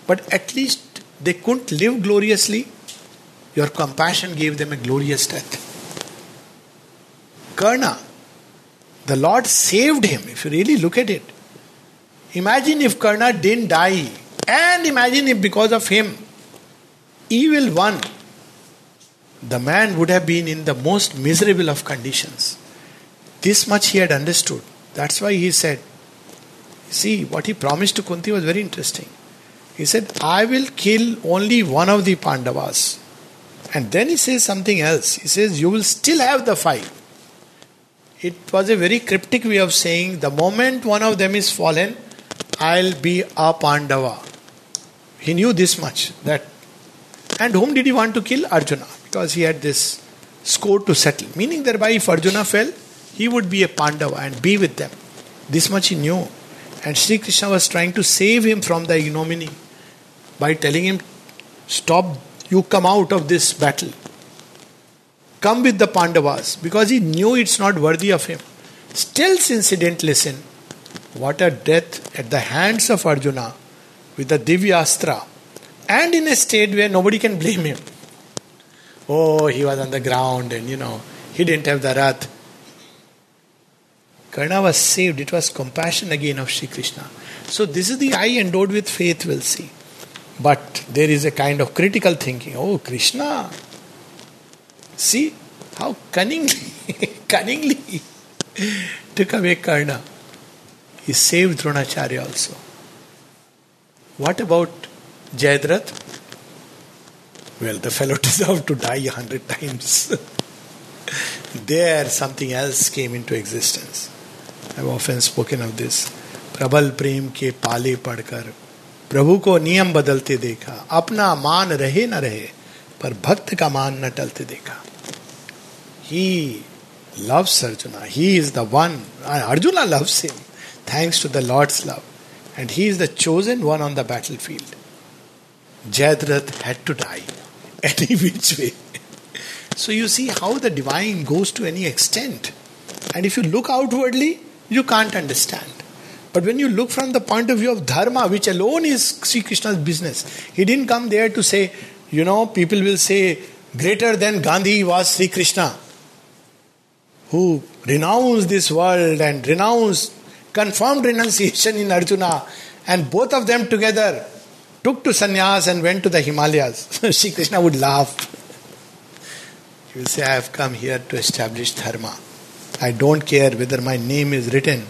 But at least they couldn't live gloriously. Your compassion gave them a glorious death. Karna, the Lord saved him, if you really look at it. Imagine if Karna didn't die, and imagine if because of him, evil one, the man would have been in the most miserable of conditions. This much he had understood. That's why he said, See, what he promised to Kunti was very interesting. He said, I will kill only one of the Pandavas. And then he says something else. He says, You will still have the five. It was a very cryptic way of saying, The moment one of them is fallen, I'll be a Pandava. He knew this much. That and whom did he want to kill? Arjuna. Because he had this score to settle. Meaning thereby if Arjuna fell, he would be a Pandava and be with them. This much he knew. And Sri Krishna was trying to save him from the ignominy by telling him, Stop, you come out of this battle. Come with the Pandavas because he knew it's not worthy of him. Still, didn't listen, what a death at the hands of Arjuna with the Divyastra and in a state where nobody can blame him. Oh, he was on the ground and you know, he didn't have the rath. Karna was saved. It was compassion again of Sri Krishna. So this is the eye endowed with faith, we'll see. But there is a kind of critical thinking. Oh, Krishna. See how cunningly, [LAUGHS] cunningly took away Karna. He saved Dronacharya also. What about Jayadratha? Well, the fellow deserved to die a hundred times. there, something else came into existence. I've often spoken of this. प्रबल प्रेम के पाले पढ़कर प्रभु को नियम बदलते देखा अपना मान रहे न रहे पर भक्त का मान न टलते देखा ही loves Arjuna. He is the one. Arjuna loves him thanks to the Lord's love. And he is the chosen one on the battlefield. Jayadratha had to die [LAUGHS] any which way. so you see how the divine goes to any extent. And if you look outwardly, you can't understand. But when you look from the point of view of dharma, which alone is Sri Krishna's business, he didn't come there to say, you know, people will say, greater than Gandhi was Sri Krishna, who renounced this world and renounced, confirmed renunciation in Arjuna, and both of them together took to sannyas and went to the Himalayas. [LAUGHS] Sri Krishna would laugh. He say, I have come here to establish dharma. I don't care whether my name is written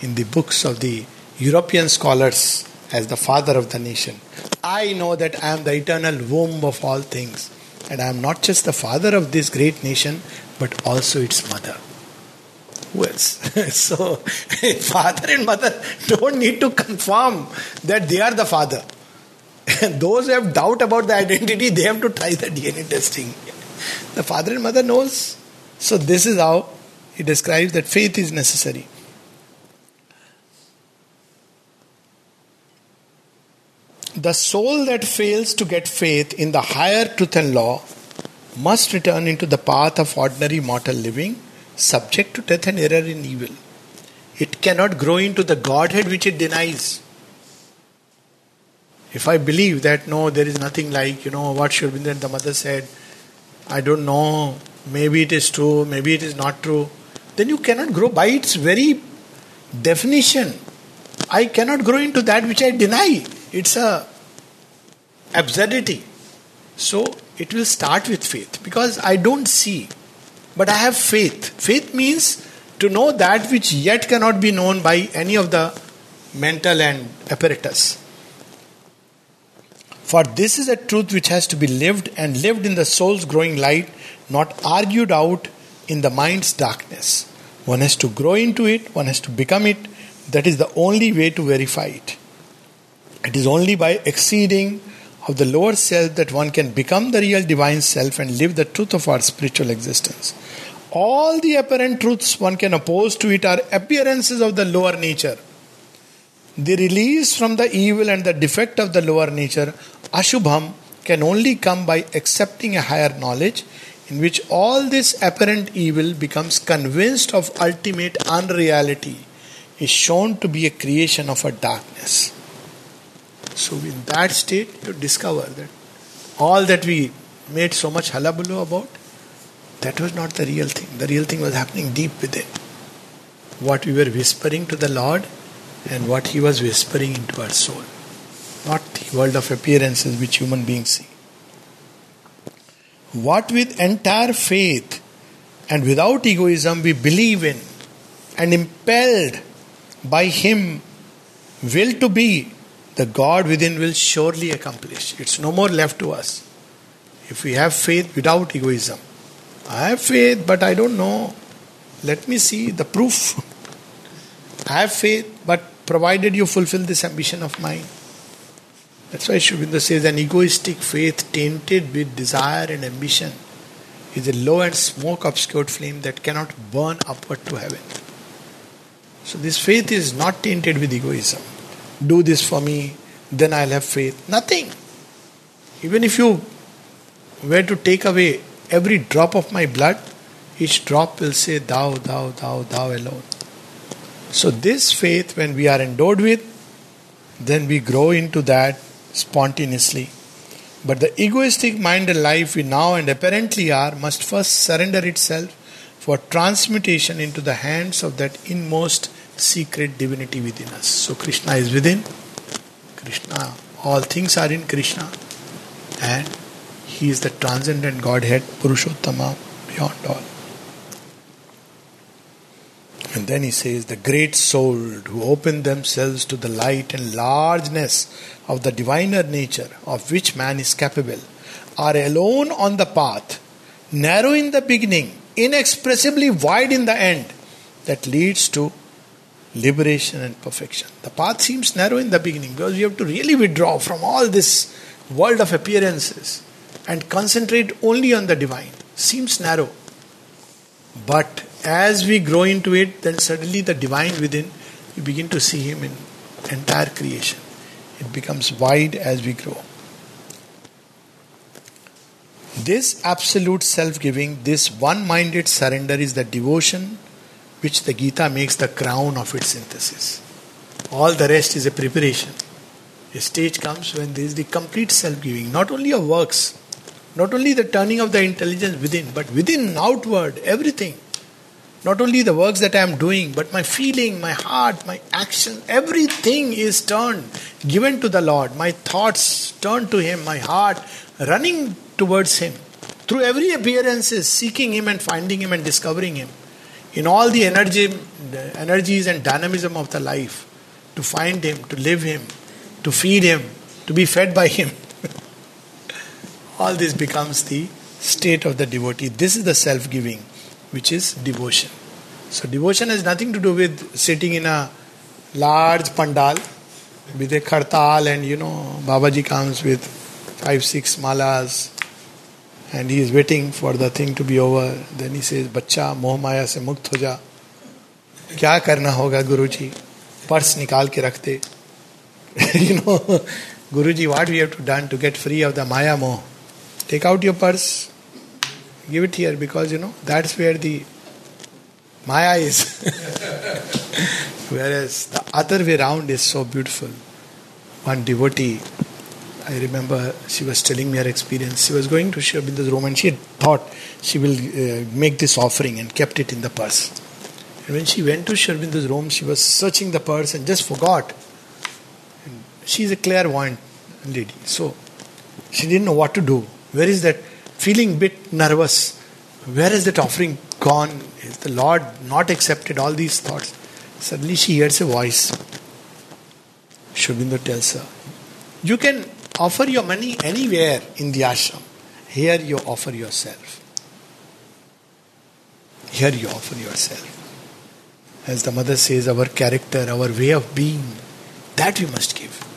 in the books of the European scholars as the father of the nation. I know that I am the eternal womb of all things. And I am not just the father of this great nation, but also its mother. Who else? [LAUGHS] so, [LAUGHS] father and mother don't need to confirm that they are the father. And [LAUGHS] those who have doubt about the identity, they have to try the DNA testing. The father and mother knows. So this is how he describes that faith is necessary. The soul that fails to get faith in the higher truth and law must return into the path of ordinary mortal living subject to death and error in evil. It cannot grow into the Godhead which it denies. If I believe that no, there is nothing like, you know, what Sri Aurobindo the mother said, I don't know, maybe it is true, maybe it is not true, then you cannot grow by its very definition. I cannot grow into that which I deny. It's a absurdity. So it will start with faith because I don't see, but I have faith. Faith means to know that which yet cannot be known by any of the mental and apparatus. For this is a truth which has to be lived and lived in the soul's growing light, not argued out in the mind's darkness. One has to grow into it, one has to become it. That is the only way to verify it. It is only by exceeding of the lower self that one can become the real divine self and live the truth of our spiritual existence. All the apparent truths one can oppose to it are appearances of the lower nature. The release from the evil and the defect of the lower nature, Ashubham, can only come by accepting a higher knowledge in which all this apparent evil becomes convinced of ultimate unreality, is shown to be a creation of a darkness. So, in that state, you discover that all that we made so much hullabaloo about, that was not the real thing. The real thing was happening deep within. What we were whispering to the Lord and what He was whispering into our soul, not the world of appearances which human beings see. What with entire faith and without egoism we believe in and impelled by Him will to be the God within will surely accomplish. It's no more left to us. If we have faith without egoism, I have faith, but I don't know. Let me see the proof. [LAUGHS] I have faith, but provided you fulfill this ambition of mine. That's why Aurobindo says an egoistic faith tainted with desire and ambition is a low and smoke obscured flame that cannot burn upward to heaven. So, this faith is not tainted with egoism do this for me, then I'll have faith. Nothing. Even if you were to take away every drop of my blood, each drop will say, Thou, Thou, Thou, Thou alone. So, this faith, when we are endowed with, then we grow into that spontaneously. But the egoistic mind and life we now and apparently are must first surrender itself for transmutation into the hands of that inmost secret divinity within us. So Krishna is within. Krishna, all things are in Krishna. And He is the transcendent Godhead, Purushottama, beyond all. And then he says, The great soul who open themselves to the light and largeness of the diviner nature of which man is capable are alone on the path, narrow in the beginning, inexpressibly wide in the end, that leads to liberation and perfection. The path seems narrow in the beginning because you have to really withdraw from all this world of appearances and concentrate only on the divine. Seems narrow. But as we grow into it, then suddenly the divine within, you begin to see Him in entire creation. It becomes wide as we grow. This absolute self giving, this one minded surrender is the devotion which the Gita makes the crown of its synthesis. All the rest is a preparation. A stage comes when there is the complete self giving, not only of works, not only the turning of the intelligence within, but within, outward, everything. Not only the works that I am doing, but my feeling, my heart, my action, everything is turned, given to the Lord. My thoughts turned to Him, my heart running towards Him. Through every appearance, seeking Him and finding Him and discovering Him in all the energy, the energies and dynamism of the life, to find Him, to live Him, to feed Him, to be fed by Him. [LAUGHS] all this becomes the state of the devotee. This is the self giving, which is devotion. So, devotion has nothing to do with sitting in a large pandal with a kartal and you know, Babaji comes with five, six malas and he is waiting for the thing to be over. Then he says, मोह माया से मुक्त हो जा क्या करना होगा गुरु जी purse निकाल के रखते you know Guru ji what we have to done to get free of the maya moh take out your purse give it here because you know that's where the Maya is. [LAUGHS] Whereas the other way around is so beautiful. One devotee, I remember she was telling me her experience. She was going to Sri Aurobindo's room and she thought she will uh, make this offering and kept it in the purse. And when she went to Sri room, she was searching the purse and just forgot. And she is a clairvoyant lady, so she didn't know what to do. Where is that? Feeling a bit nervous. Where is that offering gone? Is the Lord not accepted? All these thoughts. Suddenly she hears a voice. Sri Aurobindo tells her, You can offer your money anywhere in the ashram. Here you offer yourself. Here you offer yourself. As the mother says, our character, our way of being, that we must give.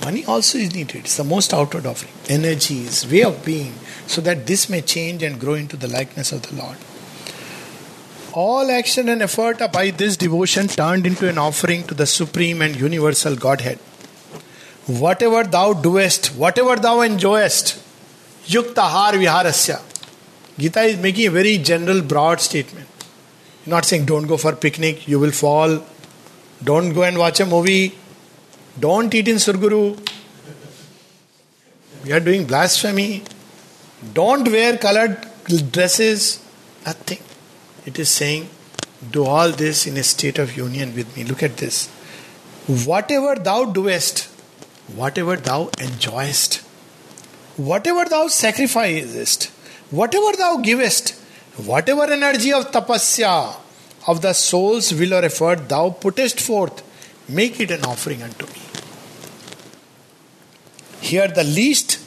Money also is needed. It's the most outward offering. Energies, way of being, so that this may change and grow into the likeness of the Lord. All action and effort are by this devotion turned into an offering to the supreme and universal Godhead. Whatever thou doest, whatever thou enjoyest, yukta har viharasya. Gita is making a very general, broad statement. Not saying don't go for picnic, you will fall. Don't go and watch a movie. Don't eat in Surguru. We are doing blasphemy. Don't wear colored dresses. Nothing. It is saying, do all this in a state of union with me. Look at this. Whatever thou doest, whatever thou enjoyest, whatever thou sacrificest, whatever thou givest, whatever energy of tapasya, of the soul's will or effort thou puttest forth, make it an offering unto me. Here, the least,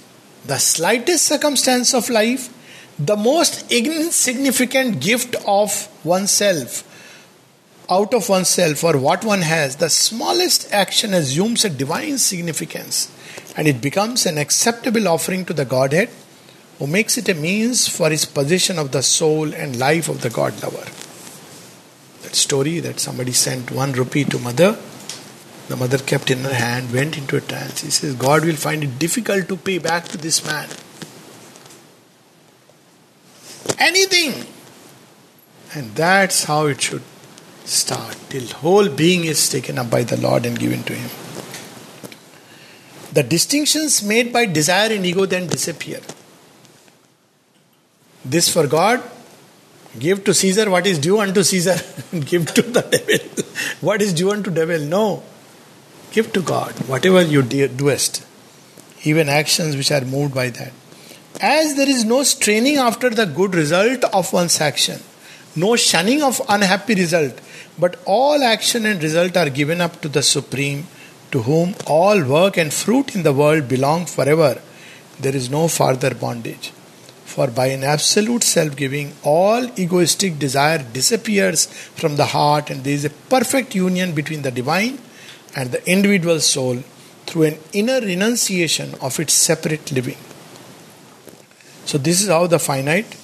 the slightest circumstance of life, the most insignificant gift of oneself, out of oneself or what one has, the smallest action assumes a divine significance and it becomes an acceptable offering to the Godhead who makes it a means for his possession of the soul and life of the God lover. That story that somebody sent one rupee to mother the mother kept in her hand, went into a trance. He says, God will find it difficult to pay back to this man. Anything. And that's how it should start. Till whole being is taken up by the Lord and given to him. The distinctions made by desire and ego then disappear. This for God, give to Caesar what is due unto Caesar, [LAUGHS] give to the devil [LAUGHS] what is due unto devil. No. Give to God whatever you doest, even actions which are moved by that. As there is no straining after the good result of one's action, no shunning of unhappy result, but all action and result are given up to the Supreme, to whom all work and fruit in the world belong forever. There is no further bondage. For by an absolute self giving, all egoistic desire disappears from the heart, and there is a perfect union between the divine and the individual soul through an inner renunciation of its separate living. So, this is how the finite,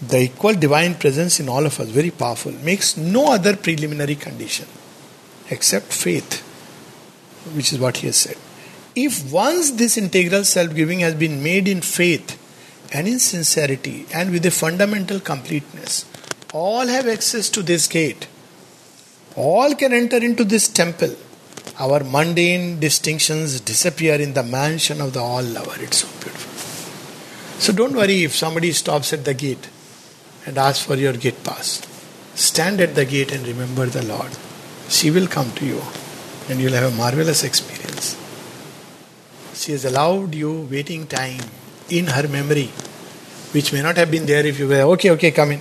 the equal divine presence in all of us, very powerful, makes no other preliminary condition except faith, which is what he has said. If once this integral self giving has been made in faith and in sincerity and with a fundamental completeness, all have access to this gate all can enter into this temple. Our mundane distinctions disappear in the mansion of the All Lover. It's so beautiful. So don't worry if somebody stops at the gate and asks for your gate pass. Stand at the gate and remember the Lord. She will come to you and you'll have a marvelous experience. She has allowed you waiting time in her memory, which may not have been there if you were, okay, okay, come in.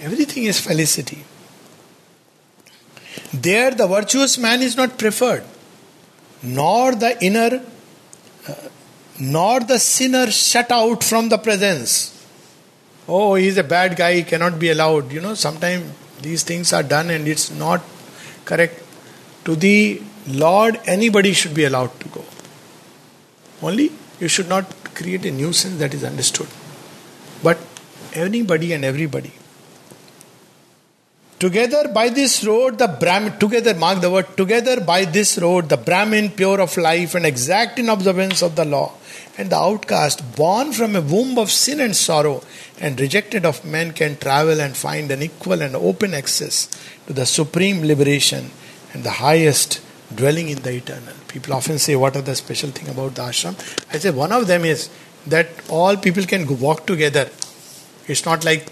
Everything is felicity. There, the virtuous man is not preferred, nor the inner, uh, nor the sinner shut out from the presence. Oh, he's a bad guy, he cannot be allowed. You know, sometimes these things are done and it's not correct. To the Lord, anybody should be allowed to go. Only you should not create a nuisance that is understood. But anybody and everybody Together by this road, the Brahmin, together, mark the word, together by this road, the Brahmin, pure of life and exact in observance of the law, and the outcast, born from a womb of sin and sorrow, and rejected of men, can travel and find an equal and open access to the supreme liberation and the highest dwelling in the eternal. People often say, What are the special thing about the ashram? I say, One of them is that all people can walk together. It's not like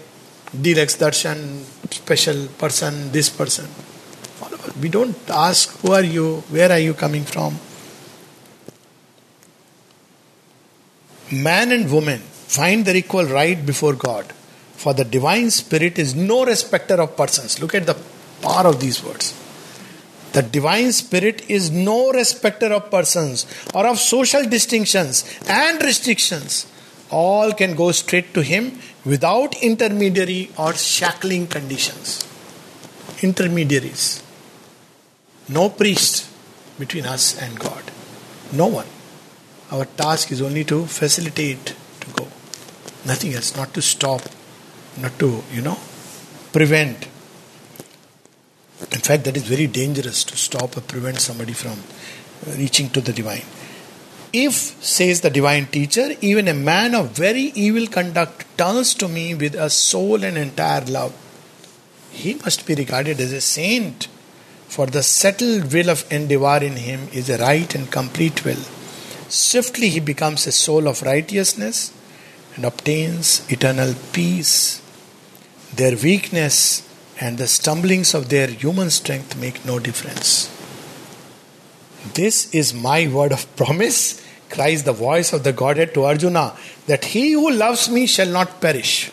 Deluxe Darshan, special person, this person. We don't ask, Who are you? Where are you coming from? Man and woman find their equal right before God. For the divine spirit is no respecter of persons. Look at the power of these words. The divine spirit is no respecter of persons or of social distinctions and restrictions. All can go straight to him without intermediary or shackling conditions. Intermediaries. No priest between us and God. No one. Our task is only to facilitate to go. Nothing else, not to stop, not to, you know, prevent. In fact, that is very dangerous to stop or prevent somebody from reaching to the divine. If, says the divine teacher, even a man of very evil conduct turns to me with a soul and entire love, he must be regarded as a saint, for the settled will of endeavor in him is a right and complete will Swiftly he becomes a soul of righteousness and obtains eternal peace. Their weakness and the stumblings of their human strength make no difference. This is my word of promise, cries the voice of the Godhead to Arjuna, that he who loves me shall not perish.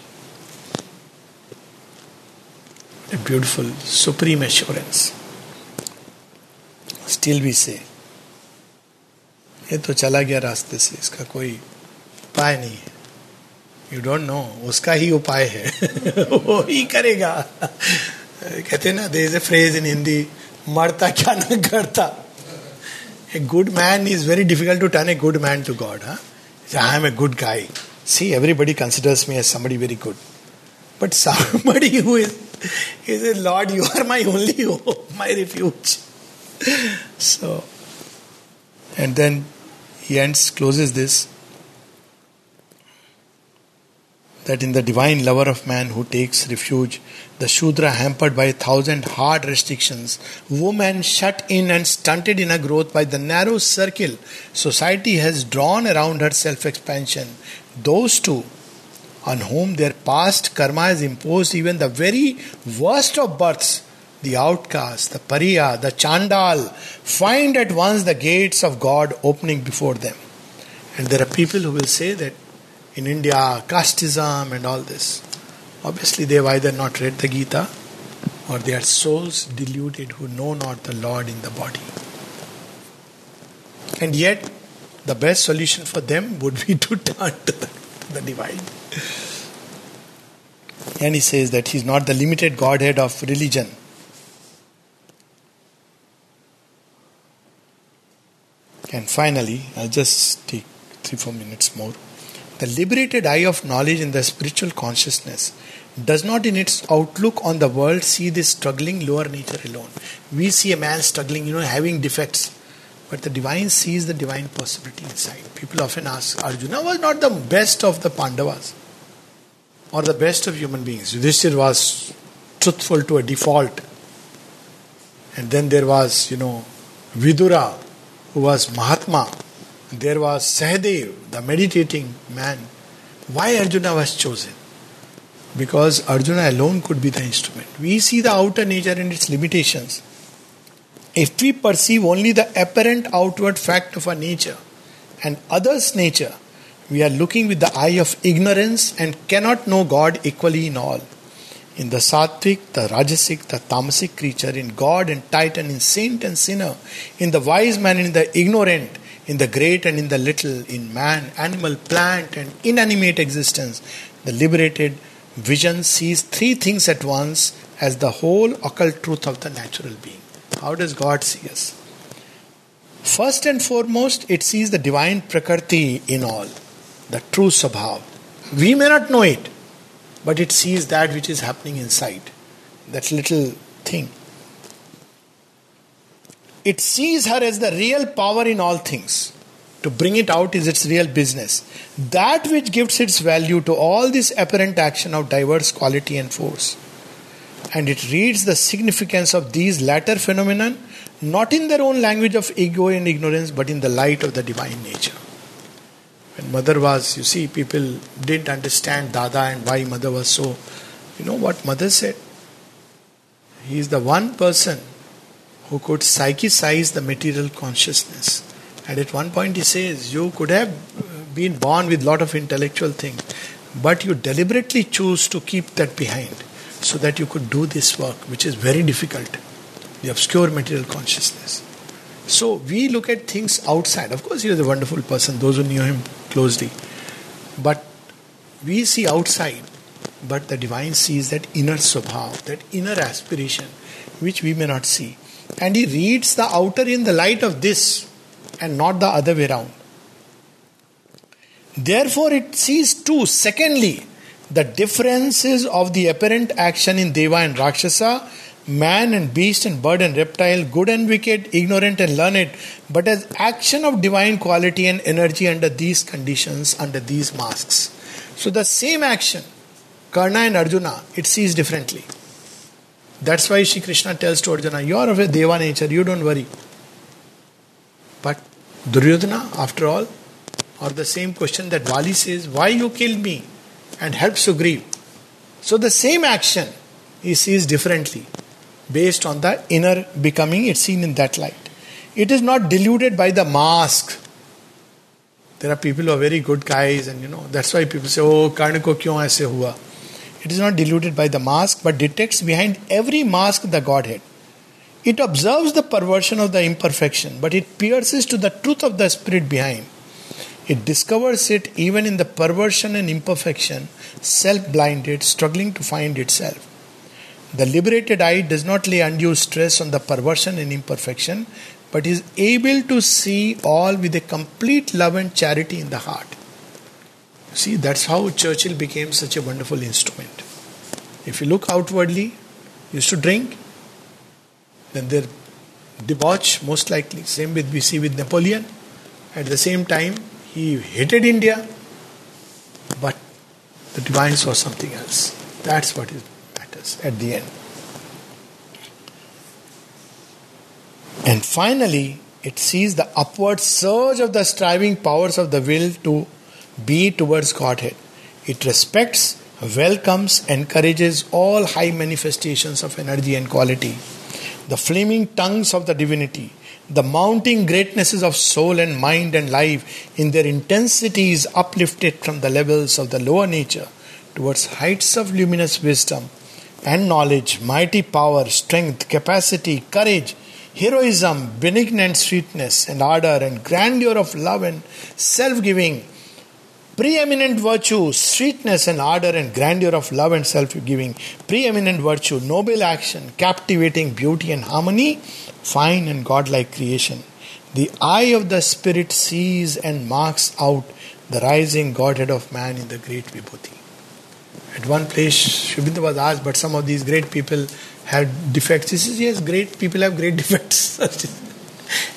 A beautiful, supreme assurance. Still we say, ये तो चला गया रास्ते से इसका कोई उपाय नहीं है यू डोंट नो उसका ही उपाय है वो ही करेगा कहते ना there is a phrase in Hindi मरता क्या ना करता A good man is very difficult to turn a good man to God. Huh? Say, I am a good guy. See, everybody considers me as somebody very good. But [LAUGHS] somebody who is, he says, Lord, you are my only hope, my refuge. So, and then he ends, closes this that in the divine lover of man who takes refuge, the Shudra hampered by a thousand hard restrictions, woman shut in and stunted in her growth by the narrow circle society has drawn around her self expansion, those two on whom their past karma has imposed even the very worst of births the outcast, the pariah, the chandal find at once the gates of God opening before them. And there are people who will say that in India, casteism and all this. Obviously, they have either not read the Gita or they are souls deluded who know not the Lord in the body. And yet, the best solution for them would be to turn to the, the divine. And he says that he's not the limited Godhead of religion And finally, I'll just take three, four minutes more. The liberated eye of knowledge in the spiritual consciousness does not, in its outlook on the world, see this struggling lower nature alone. We see a man struggling, you know, having defects. But the divine sees the divine possibility inside. People often ask, Arjuna was not the best of the Pandavas or the best of human beings. Yudhishthir was truthful to a default. And then there was, you know, Vidura, who was Mahatma. There was Sahadev, the meditating man. Why Arjuna was chosen? Because Arjuna alone could be the instrument. We see the outer nature and its limitations. If we perceive only the apparent outward fact of our nature and others' nature, we are looking with the eye of ignorance and cannot know God equally in all in the sattvic, the rajasic, the tamasic creature, in God and Titan, in saint and sinner, in the wise man in the ignorant, in the great and in the little, in man, animal, plant, and inanimate existence, the liberated vision sees three things at once as the whole occult truth of the natural being. How does God see us? First and foremost, it sees the divine prakriti in all, the true swabhav. We may not know it, but it sees that which is happening inside. that little thing. It sees her as the real power in all things. To bring it out is its real business. That which gives its value to all this apparent action of diverse quality and force. And it reads the significance of these latter phenomena not in their own language of ego and ignorance, but in the light of the divine nature. When mother was, you see, people didn't understand Dada and why mother was so. You know what mother said? He is the one person who could psychicize the material consciousness. And at one point he says, You could have been born with lot of intellectual things, but you deliberately choose to keep that behind so that you could do this work, which is very difficult the obscure material consciousness. So we look at things outside. Of course, he was a wonderful person, those who knew him closely. But we see outside, but the divine sees that inner swabhav, that inner aspiration, which we may not see. And he reads the outer in the light of this and not the other way around. Therefore, it sees too, secondly, the differences of the apparent action in Deva and Rakshasa man and beast and bird and reptile, good and wicked, ignorant and learned, but as action of divine quality and energy under these conditions, under these masks. So the same action, Karna and Arjuna, it sees differently. That's why Shri Krishna tells to Arjuna, You are of a Deva nature, you don't worry. But Duryodhana, after all, or the same question that Vali says, Why you killed me? and help Sugriv. So the same action he sees differently based on the inner becoming, it's seen in that light. It is not diluted by the mask. There are people who are very good guys, and you know, that's why people say, Oh, Karna ko kyon aise hua? It is not diluted by the mask, but detects behind every mask the Godhead. It observes the perversion of the imperfection, but it pierces to the truth of the spirit behind. It discovers it even in the perversion and imperfection, self blinded, struggling to find itself. The liberated eye does not lay undue stress on the perversion and imperfection, but is able to see all with a complete love and charity in the heart. See, that's how Churchill became such a wonderful instrument. If you look outwardly, used to drink, then they debauch, most likely. Same with we see with Napoleon. At the same time, he hated India, but the divine saw something else. That's what is matters at the end. And finally, it sees the upward surge of the striving powers of the will to be towards Godhead. It respects, welcomes, encourages all high manifestations of energy and quality, the flaming tongues of the divinity, the mounting greatnesses of soul and mind and life in their intensity is uplifted from the levels of the lower nature towards heights of luminous wisdom and knowledge, mighty power, strength, capacity, courage, heroism, benignant sweetness and ardor and grandeur of love and self giving, preeminent virtue, sweetness and ardor and grandeur of love and self giving, preeminent virtue, noble action, captivating beauty and harmony, fine and godlike creation. The eye of the Spirit sees and marks out the rising Godhead of man in the great Vibhuti. At one place, Aurobindo was asked, but some of these great people have defects. He says, yes, great people have great [LAUGHS] defects.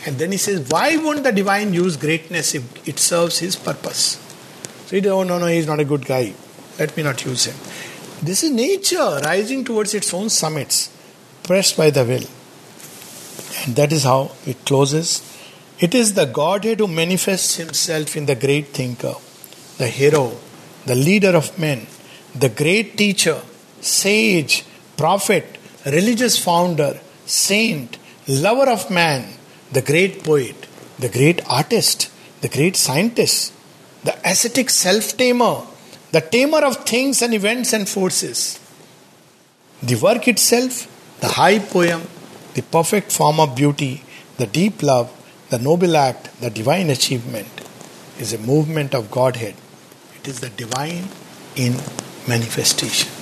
and then he says, why won't the divine use greatness if it serves his purpose? So he oh, no, no, he's not a good guy. Let me not use him. This is nature rising towards its own summits, pressed by the will. And that is how it closes. It is the Godhead who manifests himself in the great thinker, the hero, the leader of men, the great teacher, sage, prophet, religious founder, saint, lover of man, the great poet, the great artist, the great scientist, the ascetic self tamer, the tamer of things and events and forces. The work itself, the high poem, the perfect form of beauty, the deep love, the noble act, the divine achievement, is a movement of Godhead. It is the divine in manifestation.